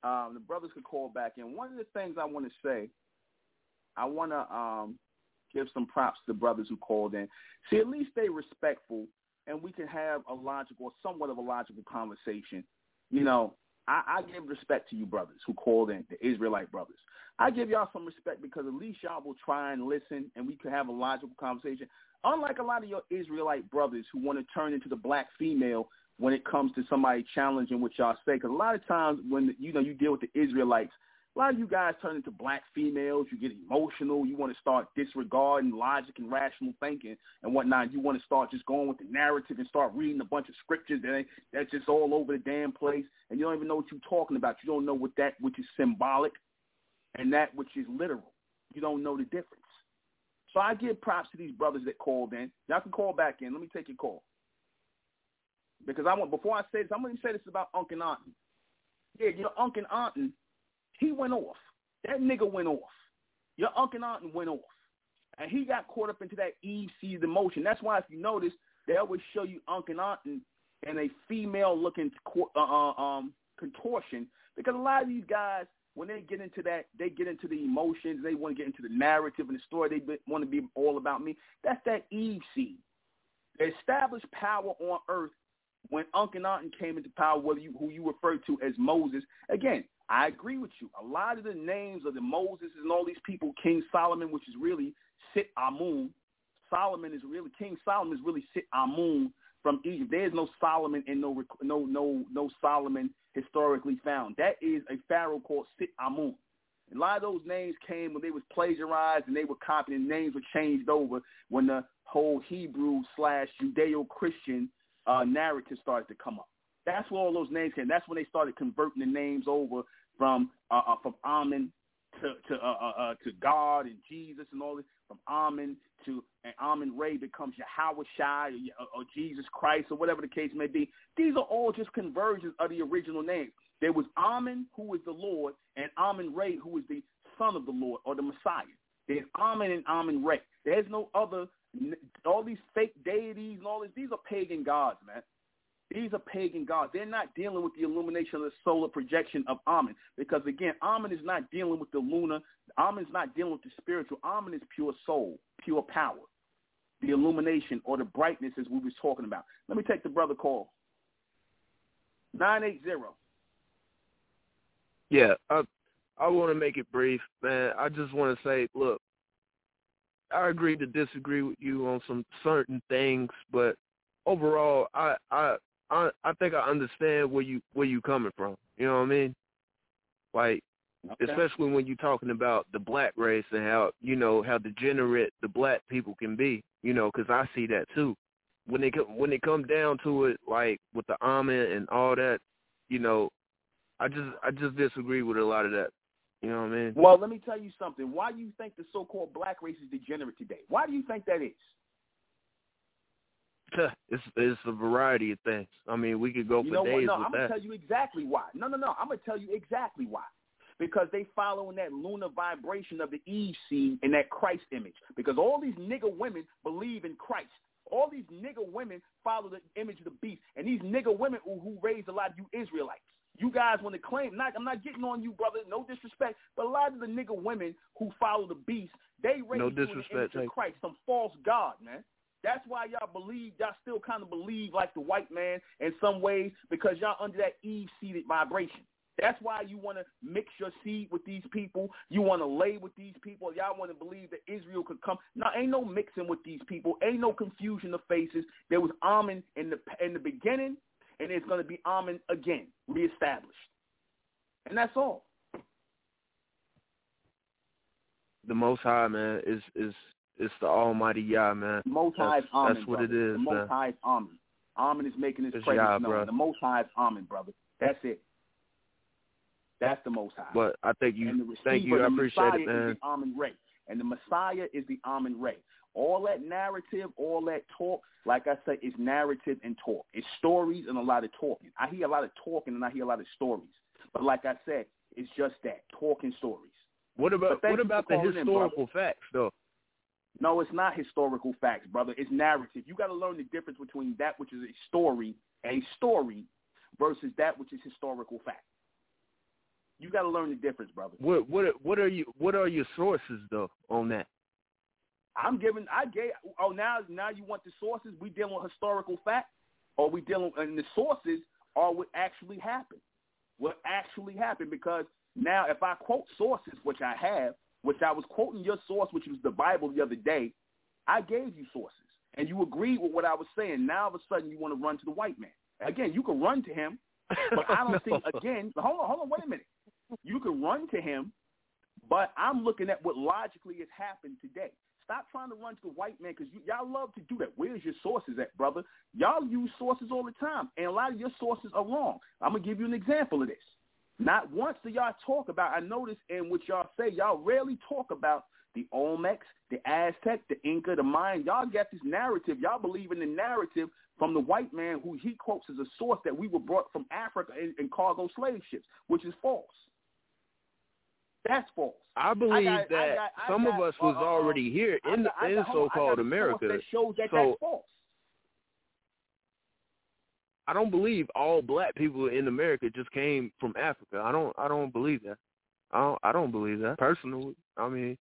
Um, the brothers could call back in. One of the things I want to say, I want to um, give some props to the brothers who called in. See, at least they respectful, and we can have a logical, somewhat of a logical conversation. You know, I, I give respect to you brothers who called in, the Israelite brothers. I give y'all some respect because at least y'all will try and listen, and we can have a logical conversation. Unlike a lot of your Israelite brothers who want to turn into the black female when it comes to somebody challenging what y'all say, because a lot of times when you know you deal with the Israelites, a lot of you guys turn into black females. You get emotional. You want to start disregarding logic and rational thinking and whatnot. You want to start just going with the narrative and start reading a bunch of scriptures that that's just all over the damn place, and you don't even know what you're talking about. You don't know what that which is symbolic and that which is literal. You don't know the difference. So I give props to these brothers that called in. Y'all can call back in. Let me take your call. Because I want before I say this, I'm going to say this about Akhenaten. Yeah, your Akhenaten he went off. That nigga went off. Your Akhenaten went off. And he got caught up into that sees emotion. That's why if you notice, they always show you Akhenaten in a female-looking uh, uh, um, contortion because a lot of these guys, when they get into that, they get into the emotions. They want to get into the narrative and the story. They want to be all about me. That's that Eve seed. The established power on earth when Akhenaten came into power, whether you, who you refer to as Moses. Again, I agree with you. A lot of the names of the Moses and all these people, King Solomon, which is really Sit Amun. Solomon is really King Solomon is really Sit Amun from Egypt. There is no Solomon and no no no no Solomon historically found. That is a pharaoh called Sit Amun. a lot of those names came when they was plagiarized and they were copied and names were changed over when the whole Hebrew slash Judeo-Christian uh, narrative started to come up. That's where all those names came. That's when they started converting the names over from uh, uh, from Amen to to uh, uh, uh, to God and Jesus and all this. From Amen to and Amen Ray becomes Yahweh Shai or, or Jesus Christ or whatever the case may be. These are all just conversions of the original name. There was Amen, who is the Lord, and Amen Ray, who is the Son of the Lord or the Messiah. There's Amen and Amen Ray. There's no other. All these fake deities and all this. These are pagan gods, man. These are pagan gods. They're not dealing with the illumination of the solar projection of Amen. Because again, Amen is not dealing with the lunar. Is not dealing with the spiritual. Amen is pure soul, pure power. The illumination or the brightness as we was talking about. Let me take the brother call. 980. Yeah, I, I want to make it brief, man. I just want to say, look, I agree to disagree with you on some certain things, but overall, I I I I think I understand where you where you coming from. You know what I mean? Like okay. especially when you're talking about the black race and how you know how degenerate the black people can be. You know, because I see that too. When they come when they come down to it, like with the Amen and all that, you know, I just I just disagree with a lot of that. You know what I mean? Well, let me tell you something. Why do you think the so-called black race is degenerate today? Why do you think that is? it's it's a variety of things. I mean, we could go you for know days what? No, with I'm gonna tell you exactly why. No, no, no. I'm gonna tell you exactly why. Because they following that lunar vibration of the Eve seed and that Christ image. Because all these nigger women believe in Christ. All these nigger women follow the image of the beast. And these nigger women who, who raised a lot of you Israelites. You guys want to claim, not, I'm not getting on you, brother, no disrespect, but a lot of the nigger women who follow the beast, they raise no you in the image of Christ, some false god, man. That's why y'all believe, y'all still kind of believe like the white man in some ways because y'all under that Eve-seeded vibration. That's why you want to mix your seed with these people. You want to lay with these people. Y'all want to believe that Israel could come. Now, ain't no mixing with these people. Ain't no confusion of faces. There was Amen in the in the beginning, and it's going to be Amen again, reestablished. And that's all. The Most High, man, is is it's the Almighty Yah, man. Most High is Amen, That's what brother. it is, The Most man. High is Amen. Amen is making his It's presence Yah, known. bro. The Most High is Amen, brother. That's it. That's the Most High. But I think and you, the thank you. I appreciate Messiah it, man. Is the Amen Ray. And the Messiah is the Amen Ray. All that narrative, all that talk, like I said, is narrative and talk. It's stories and a lot of talking. I hear a lot of talking and I hear a lot of stories. But like I said, it's just that, talking stories. What about what about the calling in, historical facts, though? No, it's not historical facts, brother. It's narrative. You got to learn the difference between that which is a story, a story, versus that which is historical fact. You got to learn the difference, brother. What what what are you what are your sources though on that? I'm giving. I gave. Oh, now now you want the sources? We dealing with historical fact, or we dealing and the sources are what actually happened. What actually happened? Because now, if I quote sources, which I have, which I was quoting your source, which was the Bible the other day, I gave you sources, and you agreed with what I was saying. Now, all of a sudden, you want to run to the white man. Again, you can run to him, but I don't no. see. Again, hold on, hold on, wait a minute. You can run to him, but I'm looking at what logically has happened today. Stop trying to run to the white man because y'all love to do that. Where's your sources at, brother? Y'all use sources all the time, and a lot of your sources are wrong. I'm gonna give you an example of this. Not once do y'all talk about. I notice in what y'all say, y'all rarely talk about the Olmecs, the Aztec, the Inca, the Mayan. Y'all get this narrative. Y'all believe in the narrative from the white man who he quotes as a source that we were brought from Africa in, in cargo slave ships, which is false. That's false. I believe I got- that I got- I some got, of us uh, was uh, already here in in got- hold on, I so-called America. that shows that So- that's false. I don't believe all black people in America just came from Africa. I don't I don't believe that. I don't I don't believe that personally. I mean,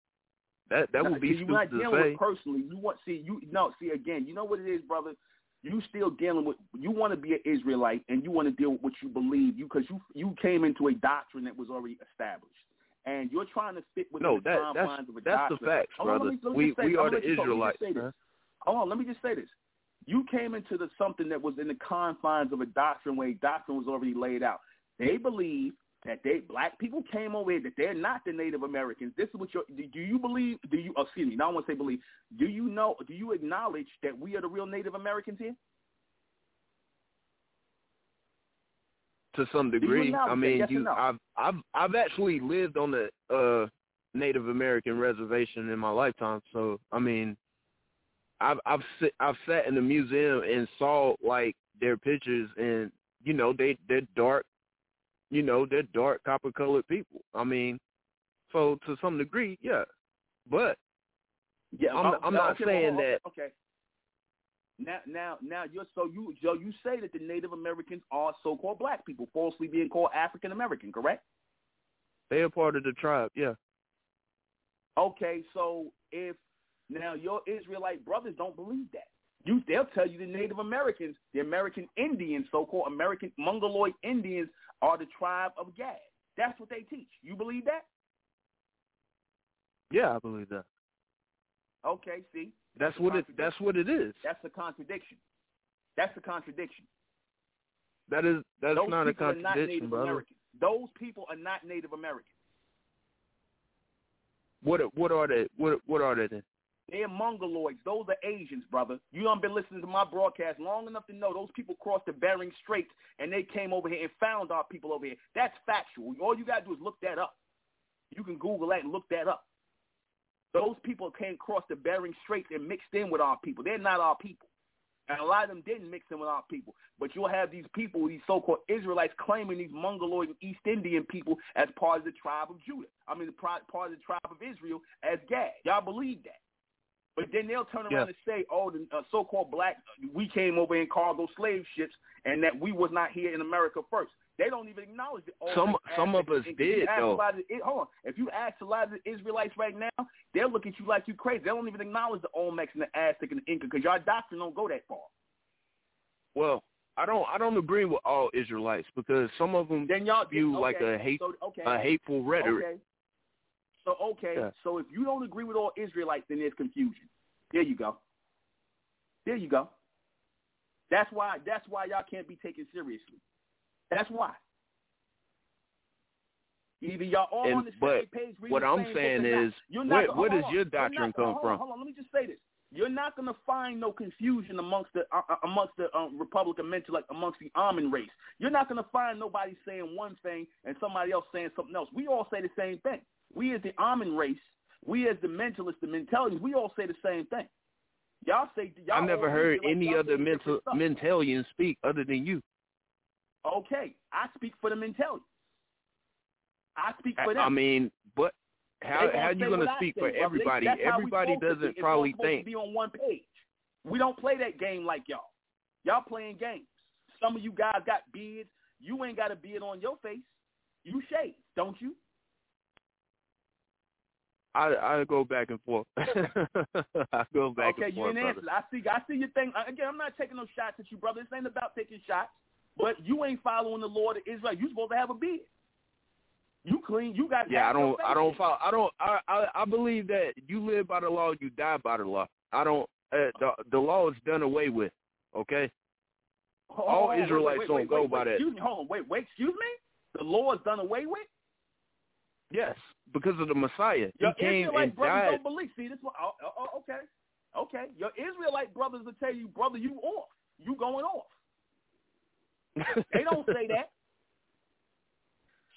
that that No, would be you're not stupid to dealing say. with personally. You want see you no see again. You know what it is, brother. You still dealing with. You want to be an Israelite, and you want to deal with what you believe. You because you you came into a doctrine that was already established, and you're trying to fit within No, the that that's confines of a that's the doctrine. facts, Hold on, let brother. me- let me we say- we are the let you talk. Let me Israelites. just say this. man. Hold on, let me just say this. You came into the something that was in the confines of a doctrine where a doctrine was already laid out. They believe that they black people came over here that they're not the Native Americans. This is what you do. You believe? Do you? Oh, excuse me. Now I want to say believe. Do you know? Do you acknowledge that we are the real Native Americans here? To some degree. I mean, yes you no? I've I've I've actually lived on the uh Native American reservation in my lifetime. So, I mean, I've I've sit, I've sat in the museum and saw like their pictures and you know, they they're dark, you know, they're dark copper colored people. I mean, so to some degree, yeah. But Yeah, I'm- oh, I'm no, not okay, well, saying okay, that- Okay. Now, now, now, you're so you so you say that the Native Americans are so-called black people, falsely being called African American, correct? they're part of the tribe, yeah. Okay, so if now your Israelite brothers don't believe that, you they'll tell you the Native Americans, the American Indians, so-called American Mongoloid Indians, are the tribe of Gad. That's what they teach. You believe that? Yeah, I believe that. Okay, see, That's what it that's what it is. That's a contradiction. That's a contradiction. That is that's Those not a are not contradiction, brother. Americans. Those people are not Native Americans. What what are they? What what are they then? They're Mongoloids. Those are Asians, brother. You done been listening to my broadcast long enough to know those people crossed the Bering Straits and they came over here and found our people over here. That's factual. All you gotta do is look that up. You can Google that and look that up. Those people came across the Bering Straits and mixed in with our people. They're not our people. And a lot of them didn't mix in with our people. But you'll have these people, these so-called Israelites, claiming these Mongoloid and East Indian people as part of the tribe of Judah. I mean, the part part of the tribe of Israel as Gad. Y'all believe that. But then they'll turn around Yeah. and say, oh, the uh, so-called black, we came over in cargo slave ships and that we was not here in America first. They don't even acknowledge it. Oh, Some- some of us did, though. of hold on. If you ask a lot of the Israelites right now, they'll look at you like you crazy. They don't even acknowledge the Olmecs and the Aztec and the Inca because your doctrine don't go that far. Well, I don't I don't agree with all Israelites because some of them Then y'all view okay, like a hate so, okay, a hateful rhetoric. Okay. So okay, Yeah. so if you don't agree with all Israelites, then there's confusion. There you go. There you go. That's why. That's why y'all can't be taken seriously. That's why. Either y'all all And- on the but same page. reading what I'm saying is, where- gonna- where does on. your doctrine come hold on, from? Hold on, let me just say this. You're not going to find no confusion amongst the uh, uh, amongst the um, Republican mental, like amongst the Amen race. You're not going to find nobody saying one thing and somebody else saying something else. We all say the same thing. We as the Amen race, we as the mentalists, the mentalians, we all say the same thing. Y'all say y'all I never heard like any other mental mentalian speak other than you. Okay, I speak for the mentalians. I speak for them. I mean, but how They gonna you going to speak for everybody? Everybody doesn't probably think. be on one page. We don't play that game like y'all. Y'all playing games. Some of you guys got beards. you ain't got a beard on your face. You shave, don't you? I I go back and forth. I go back okay, and forth. you didn't answer. I see. I see your thing. Uh, again, I'm not taking no shots at you, brother. This ain't about taking shots. But you ain't following the Lord of Israel. You supposed to have a beard. You clean. You got. Yeah, I don't. I don't follow. I don't. I, I I believe that you live by the law, you die by the law. I don't. Uh, the the law is done away with. Okay. Hold all on, wait, Israelites wait, don't wait, go wait, by wait, that. Excuse me. Hold on. Wait. Wait. Excuse me. The law is done away with. Yes, because of the Messiah. Your he came Israelite and brothers died. don't believe. See this one. Oh, oh, oh, okay. Okay. Your Israelite brothers will tell you, brother, you off. You going off. They don't say that.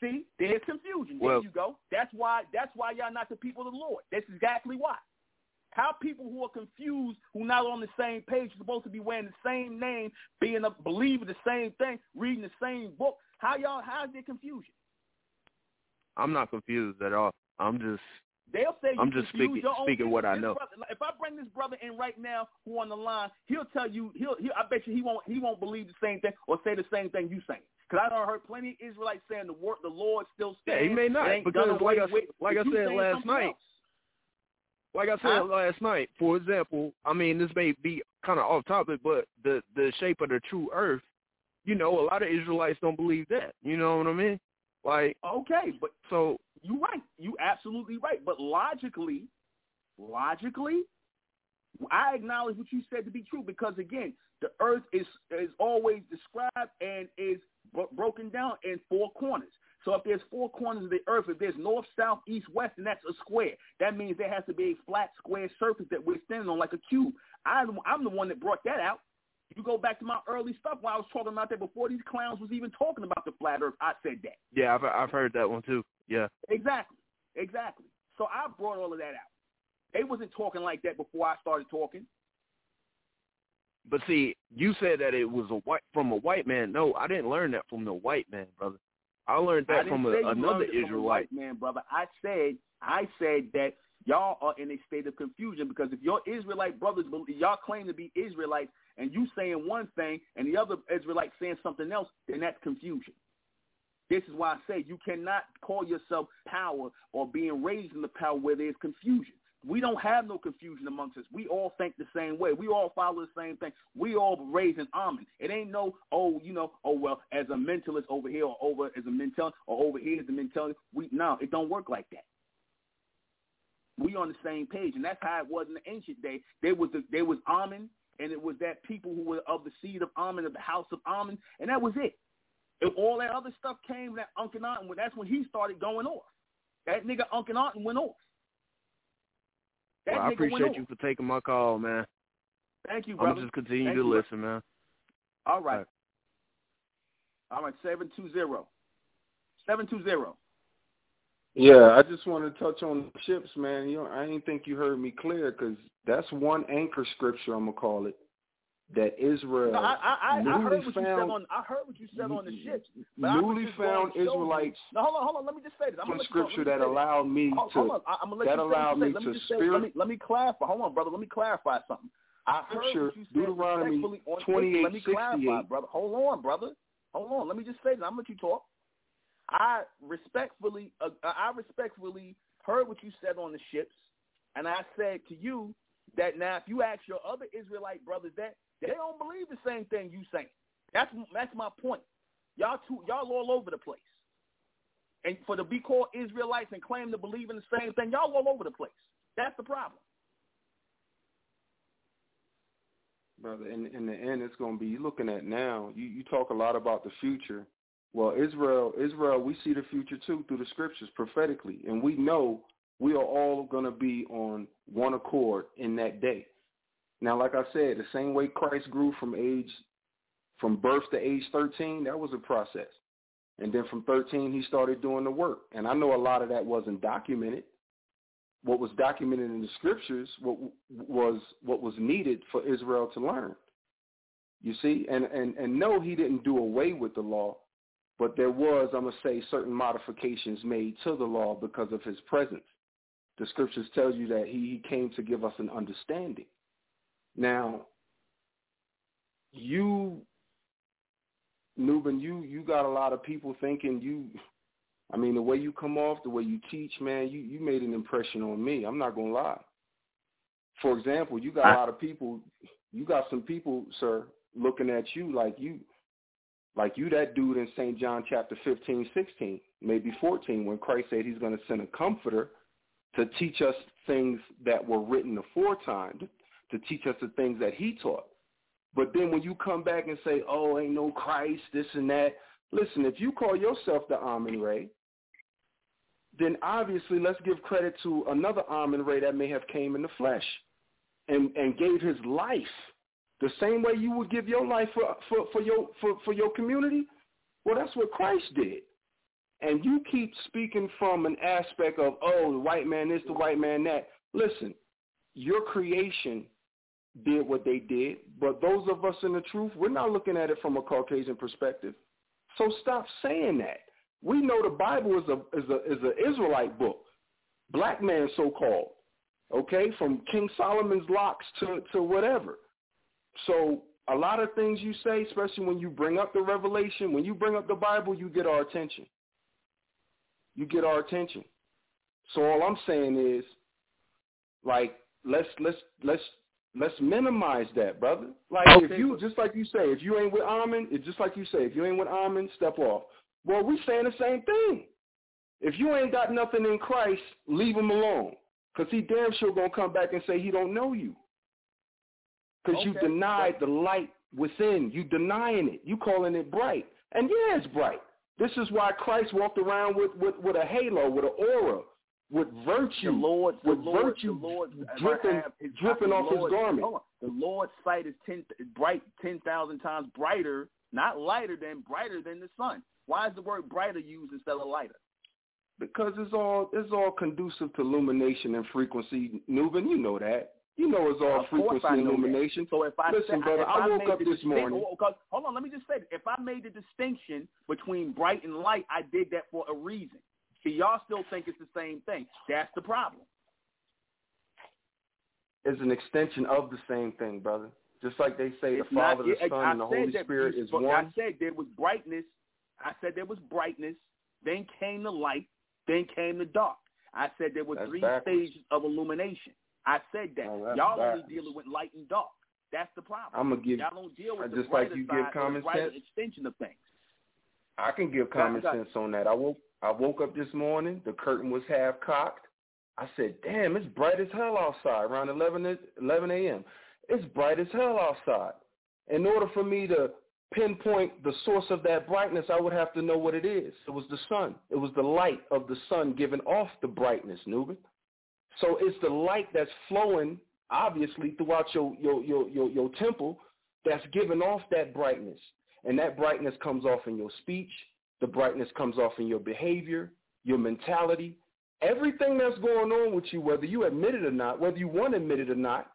See, there's confusion. There Well- you go. That's why. That's why y'all not the people of the Lord. That's exactly why. How people who are confused, who not on the same page, supposed to be wearing the same name, being a believing the same thing, reading the same book. How y'all? How's there confusion? I'm not confused at all. I'm just. They'll say I'm just speaking- your own speaking what I know. brother- if I bring this brother in right now who on the line, he'll tell you. He'll. he'll I bet you he won't. He won't believe the same thing or say the same thing you saying. Because I done heard plenty of Israelites saying the word, the Lord still Yeah, stands. he may not because like I with, like I said last night. else. Like I said Huh? last night, for example, I mean this may be kind of off topic, but the the shape of the true Earth, you know, a lot of Israelites don't believe that. You know what I mean? Like Okay, but so, you right. You absolutely right. But logically, logically, I acknowledge what you said to be true because again, the earth is is always described and is bro- broken down in four corners. So if there's four corners of the earth, if there's north, south, east, west, and that's a square, that means there has to be a flat square surface that we're standing on like a cube. I'm, I'm the one that brought that out. You go back to my early stuff while I was talking about that before these clowns was even talking about the flat earth. I said that. yeah, I've I've heard that one too. Yeah. Exactly. Exactly. So I brought all of that out. They wasn't talking like that before I started talking. But see, you said that it was a white from a white man. No, I didn't learn that from the white man, brother. I learned that didn't from a, another learned from a Israelite. white man, brother. I said I said that y'all are in a state of confusion because if your Israelite brothers, y'all claim to be Israelites, and you saying one thing and the other Israelite saying something else, then that's confusion. This is why I say you cannot call yourself power or being raised in the power where there's confusion. We don't have no confusion amongst us. We all think the same way. We all follow the same thing. We all raised in Amen. It ain't no, oh, you know, oh well, as a mentalist over here or over as a mentalist or over here as a mentalist. We no, it don't work like that. We on the same page, and that's how it was in the ancient day. There was the, there was Amen, and it was that people who were of the seed of Amen, of the house of Amen, and that was it. If all that other stuff came, that Akhenaten, that's when he started going off. That nigga Akhenaten went off. That Well, I nigga went appreciate off. you for taking my call, man. Thank you, brother. I'm just continue Thank to you, listen, man. All right. Right. All right, 720. 720. Yeah, I just want to touch on ships, man. You know, I didn't think you heard me clear because that's one anchor scripture. I'm gonna call it that Israel No, I, I, I, heard what you said found on. I heard what you said on the ships. Newly found to show you- Israelites No, hold on, hold on. Let me just say this. I'm some gonna let you talk. scripture that just say this. allowed me to. I, I'm gonna let that allowed me to spirit- Let me let me clarify. Hold on, brother. Let me clarify something. I heard Scripture, what you Deuteronomy respectfully 28, Let me clarify, 68. brother. Hold on, brother. Hold on. Let me just say this. I'm gonna let you talk. I respectfully, uh, I respectfully heard what you said on the ships, and I said to you that now if you ask your other Israelite brothers that, they don't believe the same thing you saying. That's that's my point. Y'all two, y'all all over the place. And for the be called Israelites and claim to believe in the same thing, y'all all over the place. That's the problem. brother. In in the end, it's going to be you looking at now. You you talk a lot about the future. Well, Israel, Israel, we see the future too through the scriptures prophetically, and we know we are all going to be on one accord in that day. Now, like I said, the same way Christ grew from age from birth to age 13, that was a process. And then from 13, he started doing the work. And I know a lot of that wasn't documented. What was documented in the scriptures what was what was needed for Israel to learn. You see, and and and no, he didn't do away with the law, but there was, I'm gonna say, certain modifications made to the law because of his presence. The scriptures tell you that he, he came to give us an understanding. Now, you Nuben, you you got a lot of people thinking you. I mean, the way you come off, the way you teach, man, you you made an impression on me. I'm not gonna lie. For example, you got a lot of people. You got some people, sir, looking at you like you, like you that dude in St. John chapter 15, 16, maybe 14, when Christ said He's going to send a comforter to teach us things that were written aforetime, to teach us the things that He taught. But then when you come back and say, oh, ain't no Christ, this and that, listen, if you call yourself the Amun-Re, then obviously let's give credit to another Amun-Re that may have came in the flesh and, and gave his life the same way you would give your life for, for, for, your, for, for your community. Well, that's what Christ did. And you keep speaking from an aspect of, oh, the white man this, the white man that. Listen, your creation did what they did, but those of us in the truth, we're not looking at it from a Caucasian perspective. So stop saying that. We know the Bible is a is a is an Israelite book, black man so called. Okay, from King Solomon's locks to to whatever. So a lot of things you say, especially when you bring up the revelation, when you bring up the Bible, you get our attention. You get our attention. So all I'm saying is, like, let's let's let's let's minimize that, brother. Like okay, if you just like you say, if you ain't with Amun, it's just like you say, if you ain't with Amun, step off. Well, we saying the same thing. If you ain't got nothing in Christ, leave him alone. Because he damn sure going to come back and say he don't know you. Because okay. you denied the light within. You denying it. You calling it bright. And yeah, it's bright. This is why Christ walked around with, with, with a halo, with an aura, with virtue, the Lord, with Lord, virtue the Lord, dripping, dripping off Lord, his garment. The Lord's sight is ten, bright, ten thousand times brighter, not lighter than, brighter than the sun. Why is the word brighter used instead of lighter? Because it's all it's all conducive to illumination and frequency. Nuben, you know that. You know it's all of frequency and illumination. So if I listen, say, brother, if I, I woke up this morning. Oh, hold on, let me just say, this. if I made the distinction between bright and light, I did that for a reason. See, y'all still think it's the same thing. That's the problem. It's an extension of the same thing, brother. Just like they say, it's the Father, not, the Son, I and the Holy Spirit is one. I said there was brightness. I said there was brightness. Then came the light. Then came the dark. I said there were That's three backwards. stages of illumination. I said that. That's Y'all backwards. only dealing with light and dark. That's the problem. I'm gonna give. Y'all don't deal with the just like you give common sense. extension of things. I can give common sense on that. I woke I woke up this morning. The curtain was half cocked. I said, "Damn, it's bright as hell outside." Around 11 11 a.m. It's bright as hell outside. In order for me to pinpoint the source of that brightness, I would have to know what it is. It was the sun. It was the light of the sun giving off the brightness, Nuben. So it's the light that's flowing, obviously, throughout your your your your, your temple that's giving off that brightness. And that brightness comes off in your speech. The brightness comes off in your behavior, your mentality. Everything that's going on with you, whether you admit it or not, whether you want to admit it or not,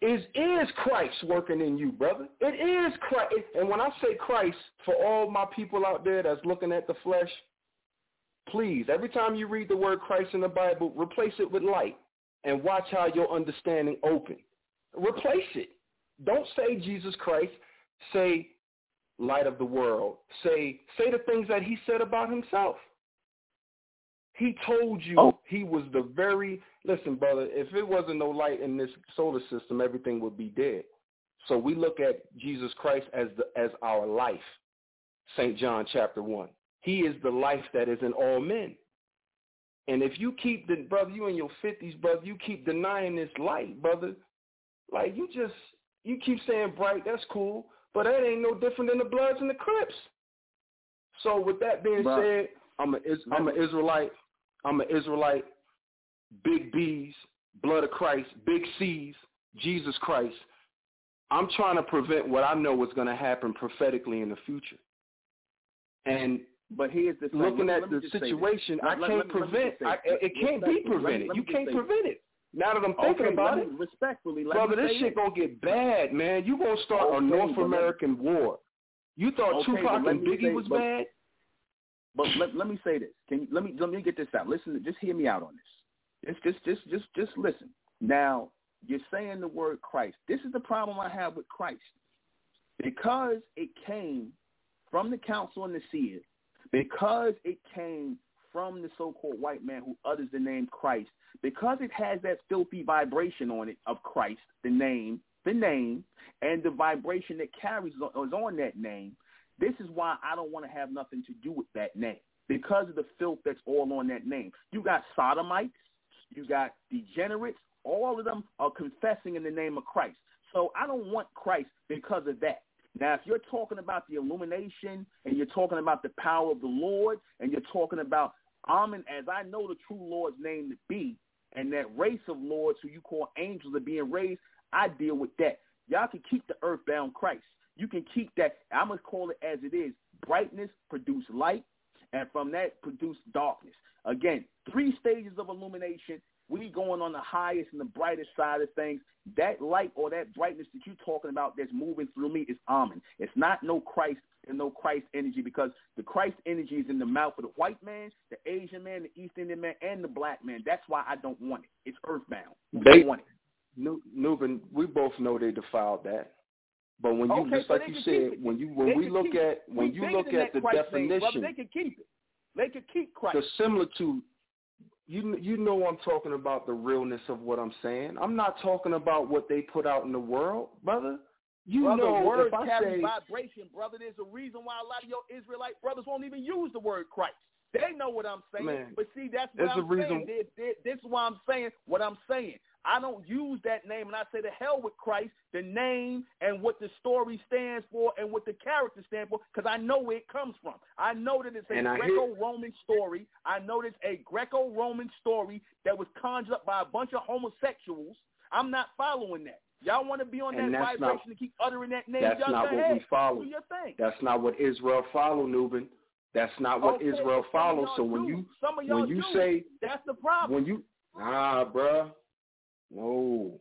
is is Christ working in you, brother. It is Christ. And when I say Christ, for all my people out there that's looking at the flesh, please, every time you read the word Christ in the Bible, replace it with light and watch how your understanding open. Replace it. Don't say Jesus Christ. Say light of the world. Say say the things that he said about himself. He told you Oh. he was the very listen, brother, if it wasn't no light in this solar system, everything would be dead. So we look at Jesus Christ as the as our life. St. John chapter one. He is the life that is in all men. And if you keep the brother, you in your fifties, brother, you keep denying this light, brother. Like you just you keep saying bright, that's cool, but that ain't no different than the Bloods and the Crips. So with that being said, I'm a I'm an Israelite. I'm an Israelite. Big B's, blood of Christ, big C's, Jesus Christ. I'm trying to prevent what I know is going to happen prophetically in the future. And But here's the thing. looking Let- at let the just say this. situation, I let- can't let me- let me prevent. I, it can't be Respectfully, let me- prevented. You can't prevent it. Now that I'm thinking okay, about it, respectfully, brother, this shit this. gonna get bad, man. You gonna start Okay, a North American war. You thought Okay, Tupac and Biggie say- was but- bad? But let, let me say this. Can you, let me let me get this out. Listen, just hear me out on this. Just just just just just listen. Now you're saying the word Christ. This is the problem I have with Christ, because it came from the council and the seers, because it came from the so-called white man who utters the name Christ, because it has that filthy vibration on it of Christ, the name, the name, and the vibration that carries is on that name, this is why I don't want to have nothing to do with that name because of the filth that's all on that name. You got sodomites, you got degenerates, all of them are confessing in the name of Christ. So I don't want Christ because of that. Now, if you're talking about the illumination and you're talking about the power of the Lord and you're talking about Amen, as I know the true Lord's name to be, and that race of lords who you call angels are being raised, I deal with that. Y'all can keep the earthbound Christ. You can keep that. Going to call it as it is. Brightness produce light, and from that produce darkness. Again, three stages of illumination we going on the highest and the brightest side of things. That light or that brightness that you're talking about that's moving through me is Amen. It's not no Christ and no Christ energy because the Christ energy is in the mouth of the white man, the Asian man, the East Indian man, and the black man. That's why I don't want it. It's earthbound. They want it. Nuben, we both know they defiled that. But when you okay, just like you said, when you when they we look at when you look at the definition, thing, they can keep it. They can keep Christ. The similitude you you know I'm talking about the realness of what I'm saying. I'm not talking about what they put out in the world, brother. You brother, know words if I carry say vibration, brother. There's a reason why a lot of your Israelite brothers won't even use the word Christ. They know what I'm saying. Man, but see, that's what I'm reason... saying. This is why I'm saying what I'm saying. I don't use that name, and I say the hell with Christ, the name and what the story stands for and what the character stands for, because I know where it comes from. I know that it's a Greco-Roman hear... story. I know it's a Greco-Roman story that was conjured up by a bunch of homosexuals. I'm not following that. Y'all want to be on and that vibration not, to keep uttering that name. That's y'all not what ahead. we follow. Do your thing. That's not what Israel follow, Nuben. That's not what okay, Israel follows. So when do. you some of y'all when you do. say that's the problem. When you ah, bruh, no,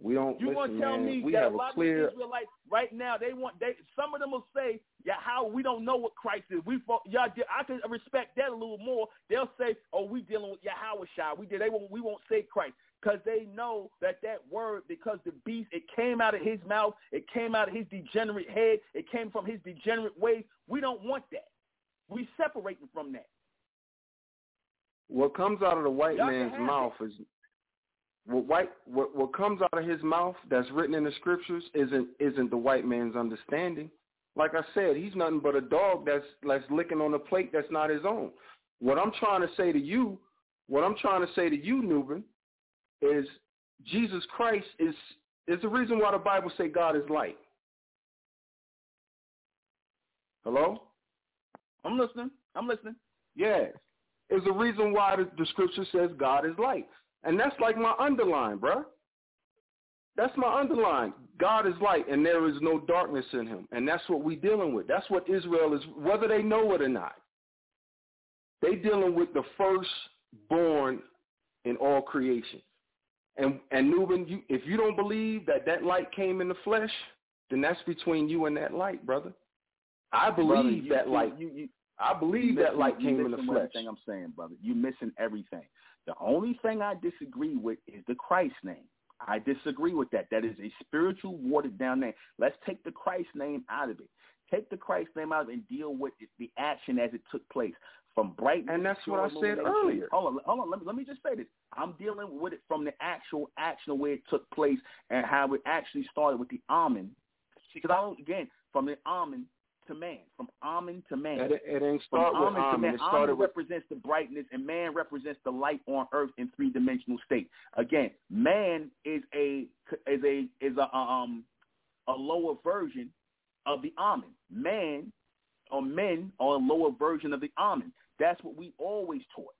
we don't. You listen, want to tell man, me we that a lot clear... of Israelites right now they want they some of them will say yeah how we don't know what Christ is. We y'all I can respect that a little more. They'll say oh we dealing with Yahweh Shai we did they won't we won't say Christ. Because they know that that word because the beast it came out of his mouth it came out of his degenerate head it came from his degenerate ways. We don't want that. We separating from that. What comes out of the white Y'all man's mouth it. is what white what what comes out of his mouth that's written in the scriptures isn't isn't the white man's understanding. Like I said, he's nothing but a dog that's that's licking on a plate that's not his own. What I'm trying to say to you, what I'm trying to say to you, Nuben, is Jesus Christ is is the reason why the Bible say God is light. Hello? I'm listening. I'm listening. Yes. Is the reason why the, the scripture says God is light. And that's like my underline, bruh. That's my underline. God is light and there is no darkness in him. And that's what we're dealing with. That's what Israel is, whether they know it or not. They dealing with the firstborn in all creation. And and Nuben, you, if you don't believe that that light came in the flesh, then that's between you and that light, brother. I believe brother, you, that light. You, you, I believe that light came in the flesh. Everything I'm saying, brother, you missing everything. The only thing I disagree with is the Christ name. I disagree with that. That is a spiritual watered down name. Let's take the Christ name out of it. Take the Christ name out of it and deal with it, the action as it took place from brightness. And that's what I said earlier. Hold on, hold on. Let me, let me just say this. I'm dealing with it from the actual action of where it took place and how it actually started with the Amen. Because I don't, again, from the Amen to man, from Amen to man. It, it ain't start from with Amen. It started Amen with... represents the brightness, and man represents the light on earth in three dimensional state. Again, man is a is a is a um a lower version of the Amen. Man or men are a lower version of the Amen. That's what we always taught.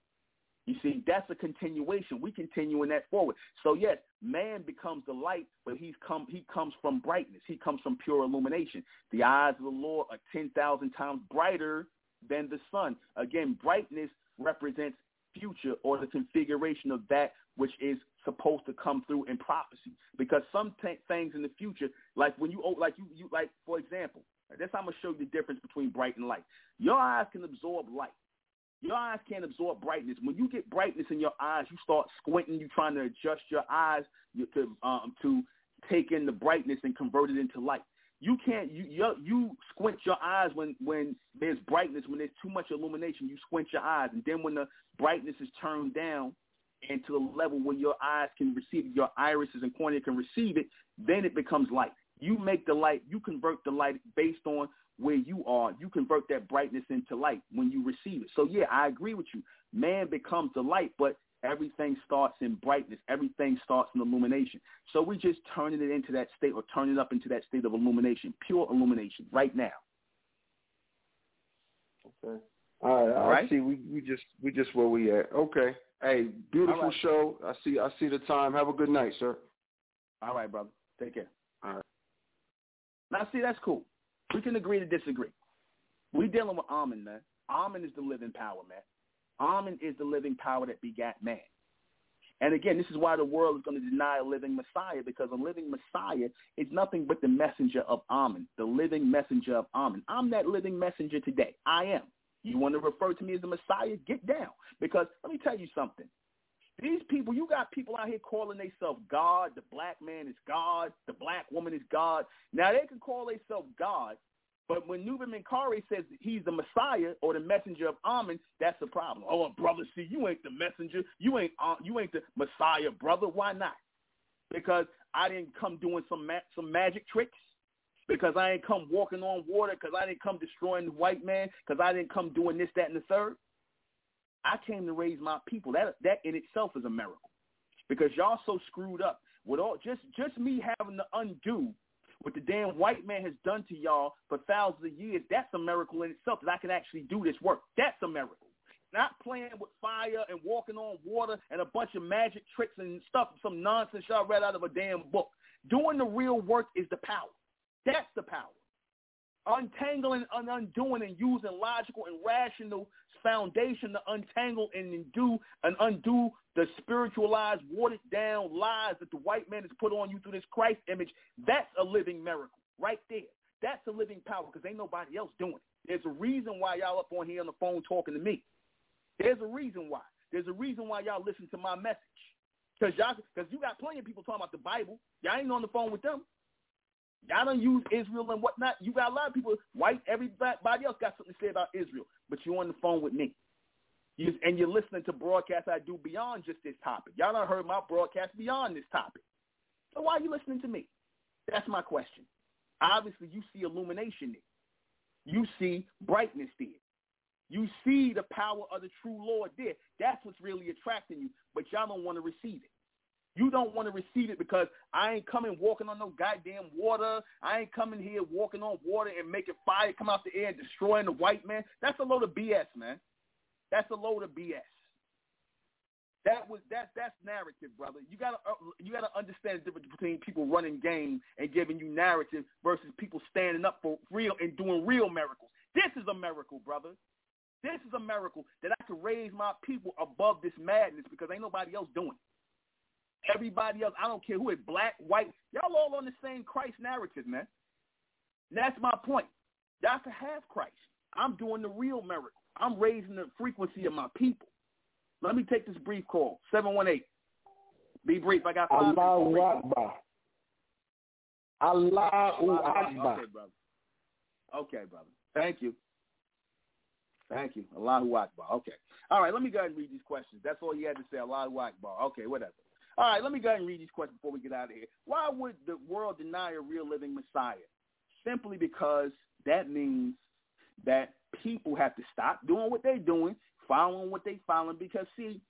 You see, that's a continuation. We continuing that forward. So yes, man becomes the light, but he's come he comes from brightness. He comes from pure illumination. The eyes of the Lord are ten thousand times brighter than the sun. Again, brightness represents future or the configuration of that which is supposed to come through in prophecy. Because some t- things in the future, like when you oh, like you you like for example, how I'm gonna show you the difference between bright and light. Your eyes can absorb light. Your eyes can't absorb brightness. When you get brightness in your eyes, you start squinting. You're trying to adjust your eyes to um, to take in the brightness and convert it into light. You can't you you, you squint your eyes when when there's brightness when there's too much illumination. You squint your eyes, and then when the brightness is turned down into a level where your eyes can receive your irises and cornea can receive it, then it becomes light. You make the light, you convert the light based on where you are. You convert that brightness into light when you receive it. So yeah, I agree with you. Man becomes the light, but everything starts in brightness. Everything starts in illumination. So we're just turning it into that state or turning it up into that state of illumination, pure illumination right now. Okay. All right. All right. I see. We we just we just where we at. Okay. Hey, beautiful right. show. I see. I see the time. Have a good night, sir. All right, brother. Take care. All right. Now, see, that's cool. We can agree to disagree. We dealing with Amen, man. Amen is the living power, man. Amen is the living power that begat man. And again, this is why the world is going to deny a living Messiah because a living Messiah is nothing but the messenger of Amen, the living messenger of Amen. I'm that living messenger today. I am. You want to refer to me as the Messiah? Get down. Because let me tell you something. These people, you got people out here calling themselves God. The black man is God. The black woman is God. Now they can call themselves God, but when Nuben Menkarayzz says he's the Messiah or the messenger of Amen, that's a problem. Oh, brother, see, you ain't the messenger. You ain't uh, you ain't the Messiah, brother. Why not? Because I didn't come doing some ma- some magic tricks. Because I ain't come walking on water. Because I didn't come destroying the white man. Because I didn't come doing this, that, and the third. I came to raise my people. That that in itself is a miracle. Because y'all so screwed up with all just just me having to undo what the damn white man has done to y'all for thousands of years, that's a miracle in itself that I can actually do this work. That's a miracle. Not playing with fire and walking on water and a bunch of magic tricks and stuff, some nonsense y'all read out of a damn book. Doing the real work is the power. That's the power. Untangling and undoing and using logical and rational foundation to untangle and undo and undo the spiritualized, watered down lies that the white man has put on you through this Christ image, that's a living miracle right there. That's a living power because ain't nobody else doing it. There's a reason why y'all up on here on the phone talking to me. There's a reason why. There's a reason why y'all listen to my message. Cause y'all, cause you got plenty of people talking about the Bible. Y'all ain't on the phone with them. Y'all don't use Israel and whatnot. You got a lot of people, white, everybody else got something to say about Israel, but you on the phone with me. You, and you're listening to broadcasts I do beyond just this topic. Y'all don't heard my broadcast beyond this topic. So why are you listening to me? That's my question. Obviously, you see illumination there. You see brightness there. You see the power of the true Lord there. That's what's really attracting you, but y'all don't want to receive it. You don't want to receive it because I ain't coming walking on no goddamn water. I ain't coming here walking on water and making fire come out the air and destroying the white man. That's a load of BS, man. That's a load of BS. That was that that's narrative, brother. You gotta uh, you gotta understand the difference between people running game and giving you narrative versus people standing up for real and doing real miracles. This is a miracle, brother. This is a miracle that I can raise my people above this madness because ain't nobody else doing it. Everybody else, I don't care who is black, white, y'all all on the same Christ narrative, man. And that's my point. Y'all can have Christ. I'm doing the real miracle. I'm raising the frequency of my people. Let me take this brief call. 718. Be brief. I got five Allahu Akbar. Allahu Akbar. Okay, brother. Okay, brother. Thank you. Thank you. Allahu Akbar. Okay. All right, let me go ahead and read these questions. That's all you had to say. Allahu Akbar. Okay, whatever. All right, let me go ahead and read these questions before we get out of here. Why would the world deny a real living Messiah? Simply because that means that people have to stop doing what they're doing, following what they're following. Because see,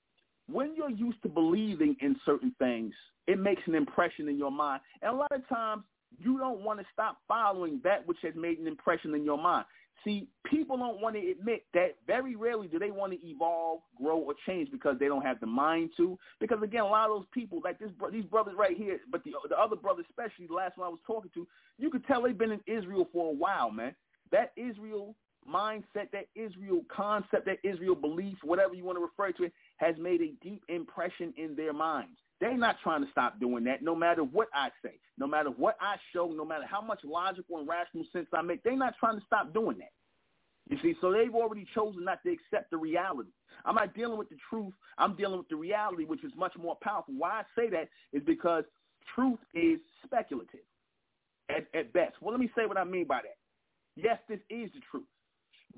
when you're used to believing in certain things, it makes an impression in your mind. And a lot of times you don't want to stop following that which has made an impression in your mind. See, people don't want to admit that very rarely do they want to evolve, grow, or change because they don't have the mind to. Because again, a lot of those people, like this, these brothers right here, but the the other brother especially the last one I was talking to, you could tell they've been in Israel for a while, man. That Israel mindset, that Israel concept, that Israel belief, whatever you want to refer to it, has made a deep impression in their minds. They're not trying to stop doing that no matter what I say, no matter what I show, no matter how much logical and rational sense I make. They're not trying to stop doing that. You see, so they've already chosen not to accept the reality. I'm not dealing with the truth. I'm dealing with the reality, which is much more powerful. Why I say that is because truth is speculative. at, at best. Well, let me say what I mean by that. Yes, this is the truth.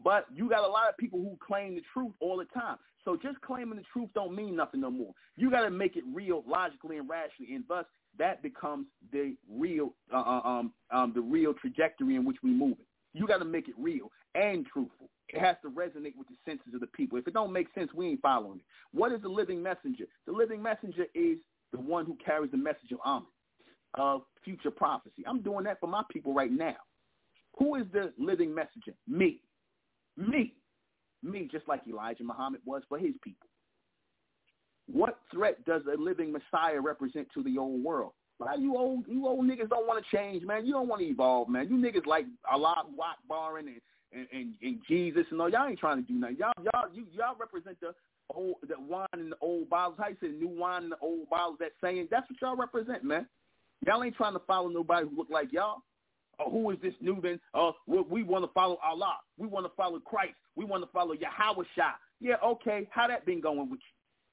But you got a lot of people who claim the truth all the time. So just claiming the truth don't mean nothing no more. You got to make it real, logically and rationally, and thus that becomes the real, uh, uh, um, um, the real trajectory in which we move it. You got to make it real and truthful. It has to resonate with the senses of the people. If it don't make sense, we ain't following it. What is the living messenger? The living messenger is the one who carries the message of Amen, of future prophecy. I'm doing that for my people right now. Who is the living messenger? Me. Me. Me, just like Elijah Muhammad was for his people. What threat does a living Messiah represent to the old world? Well, you old you old niggas don't want to change, man. You don't want to evolve, man. You niggas like Allah Akbar and, and and and Jesus and all. Y'all ain't trying to do nothing. Y'all y'all you y'all represent the old the wine in the old bottles. How you say new wine in the old bottles? That saying. That's what y'all represent, man. Y'all ain't trying to follow nobody who look like y'all. Oh, who is this new then? Uh, we, we want to follow Allah. We want to follow Christ. We want to follow Yahweh Shah. Yeah, okay. How that been going with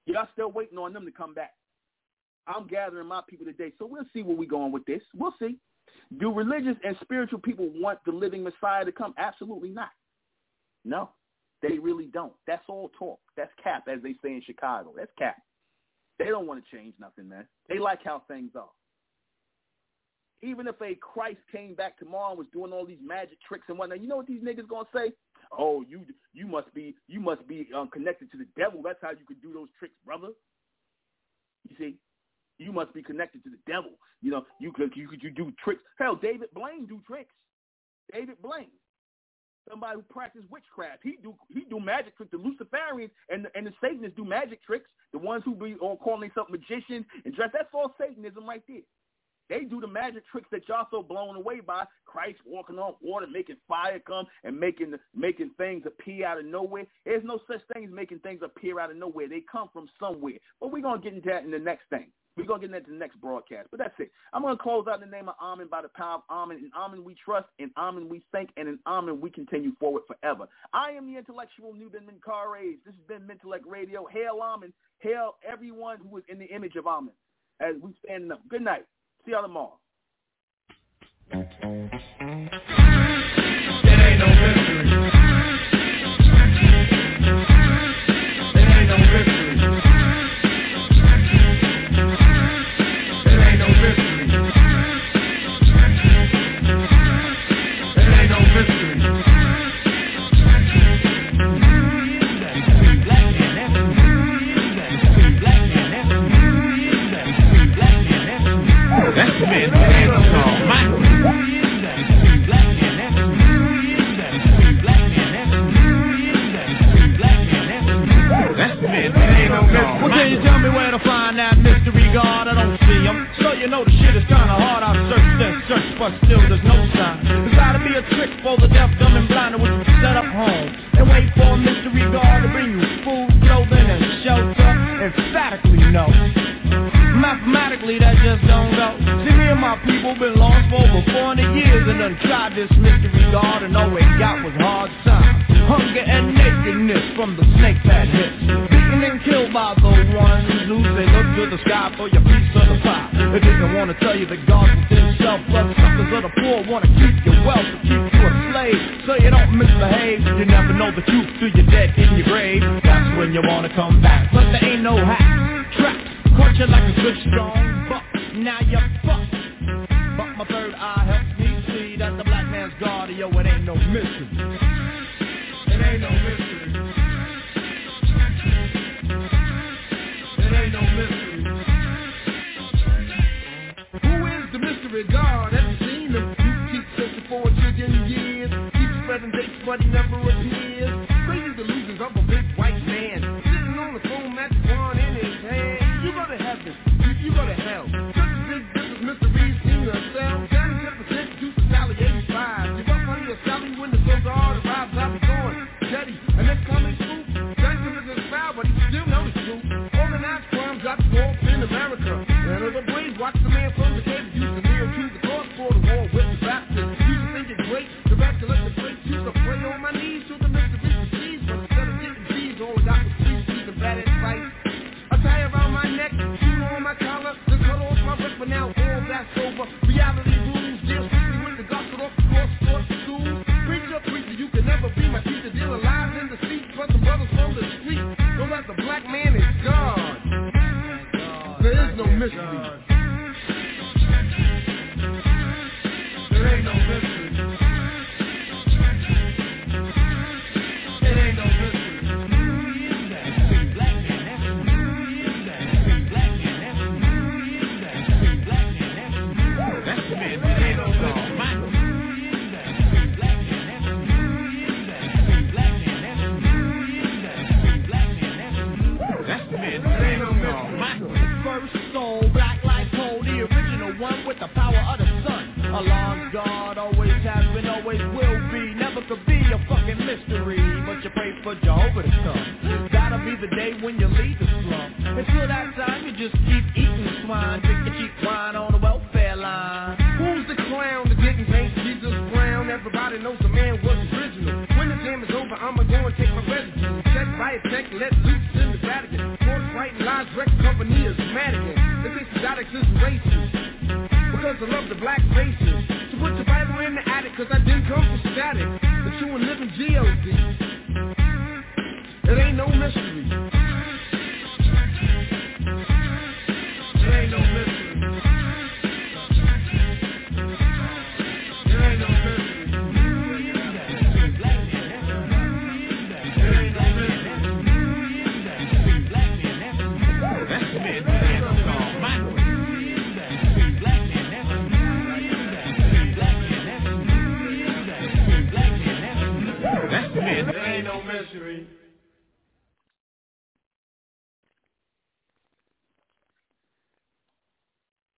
you? Y'all still waiting on them to come back. I'm gathering my people today, so we'll see where we're going with this. We'll see. Do religious and spiritual people want the living Messiah to come? Absolutely not. No, they really don't. That's all talk. That's cap, as they say in Chicago. That's cap. They don't want to change nothing, man. They like how things are even if a Christ came back tomorrow and was doing all these magic tricks and whatnot, you know what these niggas gonna say? Oh, you you must be you must be um, connected to the devil. That's how you could do those tricks, brother. You see, you must be connected to the devil. You know, you could you could you do tricks. Hell, David Blaine do tricks. David Blaine, somebody who practiced witchcraft. He do he do magic tricks. The Luciferians and the, and the Satanists do magic tricks. The ones who be all calling themselves magicians and dress. That's all Satanism right there. They do the magic tricks that y'all so blown away by. Christ walking on water, making fire come, and making making things appear out of nowhere. There's no such thing as making things appear out of nowhere. They come from somewhere. But we're gonna get into that in the next thing. We're gonna get into the next broadcast. But that's it. I'm gonna close out in the name of Amen by the power of Amen. In Amen we trust, in Amen we think, and in Amen we continue forward forever. I am the intellectual Nuben Menkarayzz. This has been Mentellect Radio. Hail Amen. Hail everyone who is in the image of Amen. As we stand up. Good night. See y'all tomorrow. ain't no mystery. Can you tell me where to find that mystery? I don't. So you know the shit is kinda hard. I search search, but still there's no sign. Be a trick for the deaf, dumb, and blind, set up home and wait for a mystery to bring you food, clothing, and shelter. No. Mathematically, that years and done tried this mystery God, and all we got was hard times. Hunger and nakedness from the snake that hits. Beaten and killed by the ones who say look to the sky for your piece of the pie. They didn't want to tell you that God within self, plus suckers of the poor want to keep your wealth and keep you a slave. So you don't misbehave. You never know the truth till you're dead in your grave. That's when you want to come back. But there ain't no hack. Trap Caught you like a good strong buck, now you're fucked. But my third eye mystery. It ain't no mystery. It ain't no mystery. Who is the mystery God? Have you seen him? You keep searching for a trillion years. Keep spreading dates, but he never appears. Watch the man from the table, use the mirror to the cross for the war with the baptism. You think it's great, the rapture let the great to the pray on my knees to the Mr. Mr. Cheese, but instead of getting cheese, all I got was cheese, cheese and bad advice. A tie around my neck, shoe on my collar, the color off my wrist, but now all that's over. Reality rules, deal quickly with the gospel off the cross, sports school. Preacher, preacher, you can never be my teacher, deal alive in the seat, but the brothers from the street. Know that the black man is God. There is no mystery. But you pray for Jehovah to come. That'll be the day when you leave the slum. Until that time, you just keep eating swine, drinking cheap wine on the welfare line. Who's the clown that didn't paint Jesus brown? Everybody knows the man was original. When the game is over, I'ma go and take my residence. Check a check, let loose in the Vatican. Courts writing lies, record company is Madigan. They think Exotics is racist. Because I love the black races. So put the Bible in the attic, cause I didn't come for static. True and living G.O.D.